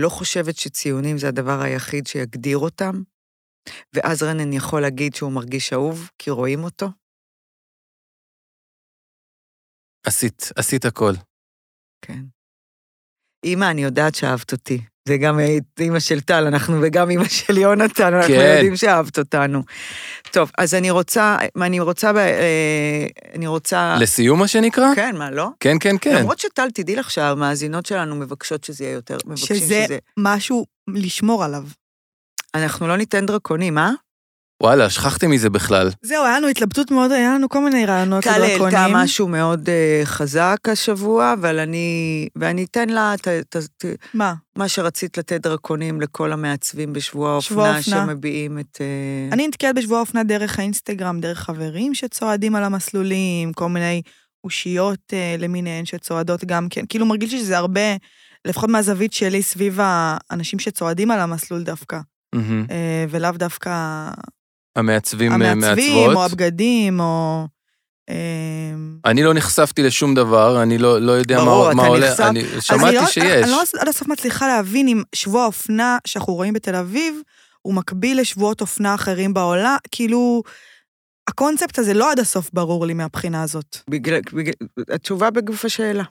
לא חושבת שציונים זה הדבר היחיד שיגדיר אותם. ואז רנן יכול להגיד שהוא מרגיש אהוב, כי רואים אותו. עשית, עשית הכל. כן. אמא, אני יודעת שאהבת אותי. זה גם אימא של טל, אנחנו וגם אימא של יונתן, אנחנו כן. יודעים שאהבת אותנו. טוב, אז אני רוצה, אני רוצה, אה, אני רוצה... לסיום מה שנקרא? כן, מה, לא? כן, כן, כן. למרות שטל, תדעי לך שהמאזינות שלנו מבקשות שזה יהיה יותר, מבקשים שזה שזה... משהו לשמור עליו. אנחנו לא ניתן דרקונים, אה? וואלה, שכחתי מזה בכלל. זהו, היה לנו התלבטות מאוד, היה לנו כל מיני רעיונות טל העלתה לדרקונים. משהו מאוד אה, חזק השבוע, אבל אני... ואני אתן לה את ה- מה? מה שרצית לתת דרקונים לכל המעצבים בשבוע שבוע האופנה. שמביעים את... אה, אני נתקלת בשבוע האופנה דרך האינסטגרם, דרך חברים שצועדים על המסלולים, כל מיני אושיות אה, למיניהן שצועדות גם כן. כאילו מרגיש לי שזה הרבה, לפחות מהזווית שלי, סביב האנשים שצועדים על המסלול דווקא. אה, ולאו דווקא המעצבים אה, המעצבים, מעצבות. או הבגדים, או... אה, אני לא נחשפתי לשום דבר, אני לא, לא יודע ברור, מה, מה עולה, נחשף- אני אז אני שמעתי לא- שיש. אני לא עד הסוף מצליחה להבין אם שבוע האופנה שאנחנו רואים בתל אביב, הוא מקביל לשבועות אופנה אחרים בעולם, כאילו, הקונספט הזה לא עד הסוף ברור לי מהבחינה הזאת. בגלל, בגלל, התשובה בגוף השאלה.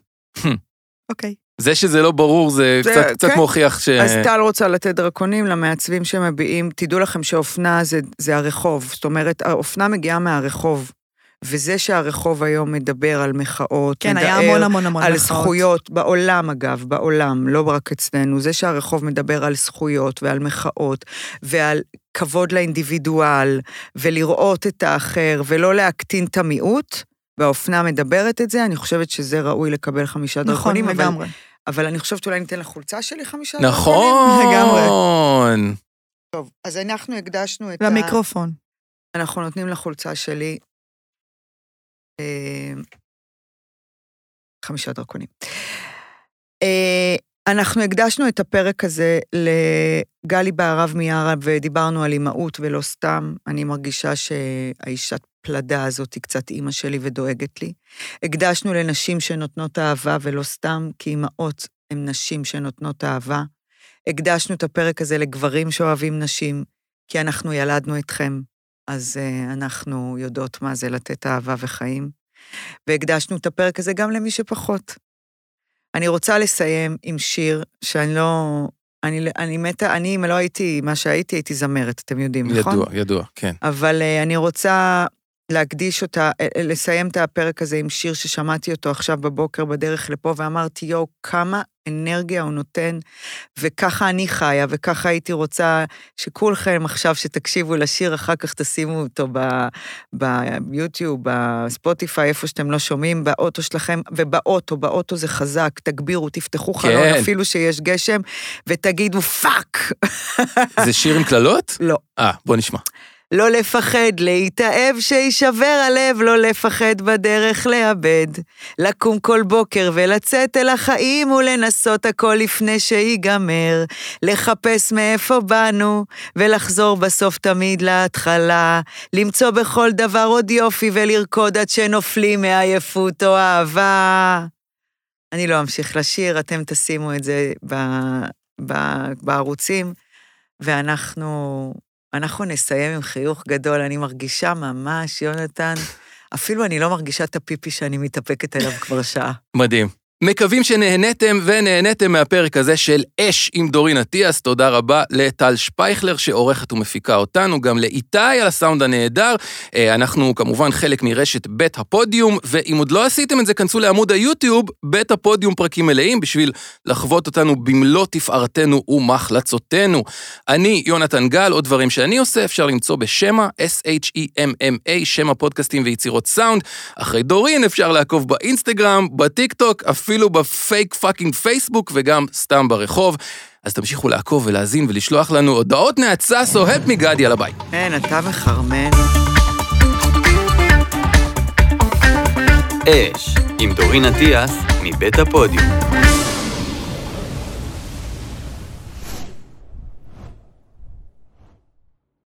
אוקיי. זה שזה לא ברור, זה, זה- קצת, קצת כן. מוכיח ש... אז טל רוצה לתת דרקונים למעצבים שמביעים, תדעו לכם שאופנה זה, זה הרחוב, זאת אומרת, האופנה מגיעה מהרחוב, וזה שהרחוב היום מדבר על מחאות, כן, היה מדבר המון המון המון על מחאות. זכויות, בעולם אגב, בעולם, לא רק אצלנו, זה שהרחוב מדבר על זכויות ועל מחאות ועל כבוד לאינדיבידואל, ולראות את האחר ולא להקטין את המיעוט, והאופנה מדברת את זה, אני חושבת שזה ראוי לקבל חמישה נכון, דרכונים, אבל, לגמרי. אבל אני חושבת שאולי ניתן לחולצה שלי חמישה דרכונים. נכון. טוב, אז אנחנו הקדשנו את ה... למיקרופון. אנחנו נותנים לחולצה שלי אה, חמישה דרקונים. אה, אנחנו הקדשנו את הפרק הזה לגלי בהרב מיארה, ודיברנו על אימהות ולא סתם. אני מרגישה שהאישת פלדה הזאת היא קצת אימא שלי ודואגת לי. הקדשנו לנשים שנותנות אהבה ולא סתם, כי אימהות הן נשים שנותנות אהבה. הקדשנו את הפרק הזה לגברים שאוהבים נשים, כי אנחנו ילדנו אתכם, אז uh, אנחנו יודעות מה זה לתת אהבה וחיים. והקדשנו את הפרק הזה גם למי שפחות. אני רוצה לסיים עם שיר שאני לא... אני, אני מתה, אני, אם לא הייתי מה שהייתי, הייתי זמרת, אתם יודעים, נכון? ידוע, ידוע, כן. אבל uh, אני רוצה להקדיש אותה, אה, אה, לסיים את הפרק הזה עם שיר ששמעתי אותו עכשיו בבוקר בדרך לפה, ואמרתי, יואו, כמה אנרגיה הוא נותן, וככה אני חיה, וככה הייתי רוצה שכולכם עכשיו, שתקשיבו לשיר, אחר כך תשימו אותו ביוטיוב, בספוטיפיי, איפה שאתם לא שומעים, באוטו שלכם, ובאוטו, באוטו זה חזק, תגבירו, תפתחו חלון, כן. אפילו שיש גשם, ותגידו fuck. זה שיר עם קללות? לא. אה, בוא נשמע. לא לפחד להתאהב שישבר הלב, לא לפחד בדרך לאבד. לקום כל בוקר ולצאת אל החיים ולנסות הכל לפני שיגמר. לחפש מאיפה באנו ולחזור בסוף תמיד להתחלה. למצוא בכל דבר עוד יופי ולרקוד עד שנופלים מעייפות או אהבה. אני לא אמשיך לשיר, אתם תשימו את זה ב, ב, בערוצים, ואנחנו אנחנו נסיים עם חיוך גדול, אני מרגישה ממש, יונתן, אפילו אני לא מרגישה את הפיפי שאני מתאפקת עליו כבר שעה. מדהים. מקווים שנהניתם ונהניתם מהפרק הזה של אש עם דורין אטיאס. תודה רבה לטל שפייכלר שעורכת ומפיקה אותנו, גם לאיתי על הסאונד הנהדר. אה, אנחנו כמובן חלק מרשת בית הפודיום, ואם עוד לא עשיתם את זה, כנסו לעמוד היוטיוב, בית הפודיום פרקים מלאים, בשביל לחוות אותנו במלוא תפארתנו ומחלצותינו. אני יונתן גל, עוד דברים שאני עושה, אפשר למצוא בשמע, S-H-E-M-M-A, שמע פודקאסטים ויצירות סאונד. אחרי דורין אפשר לעקוב באינסטגרם, בטיקטוק, אפילו ב fake fucking פייסבוק וגם סתם ברחוב. אז תמשיכו לעקוב ולהאזין ולשלוח לנו הודעות נאצה סוהט מגדי על הבית. כן, אתה מחרמן. אש, עם דורין אטיאס, מבית הפודיום.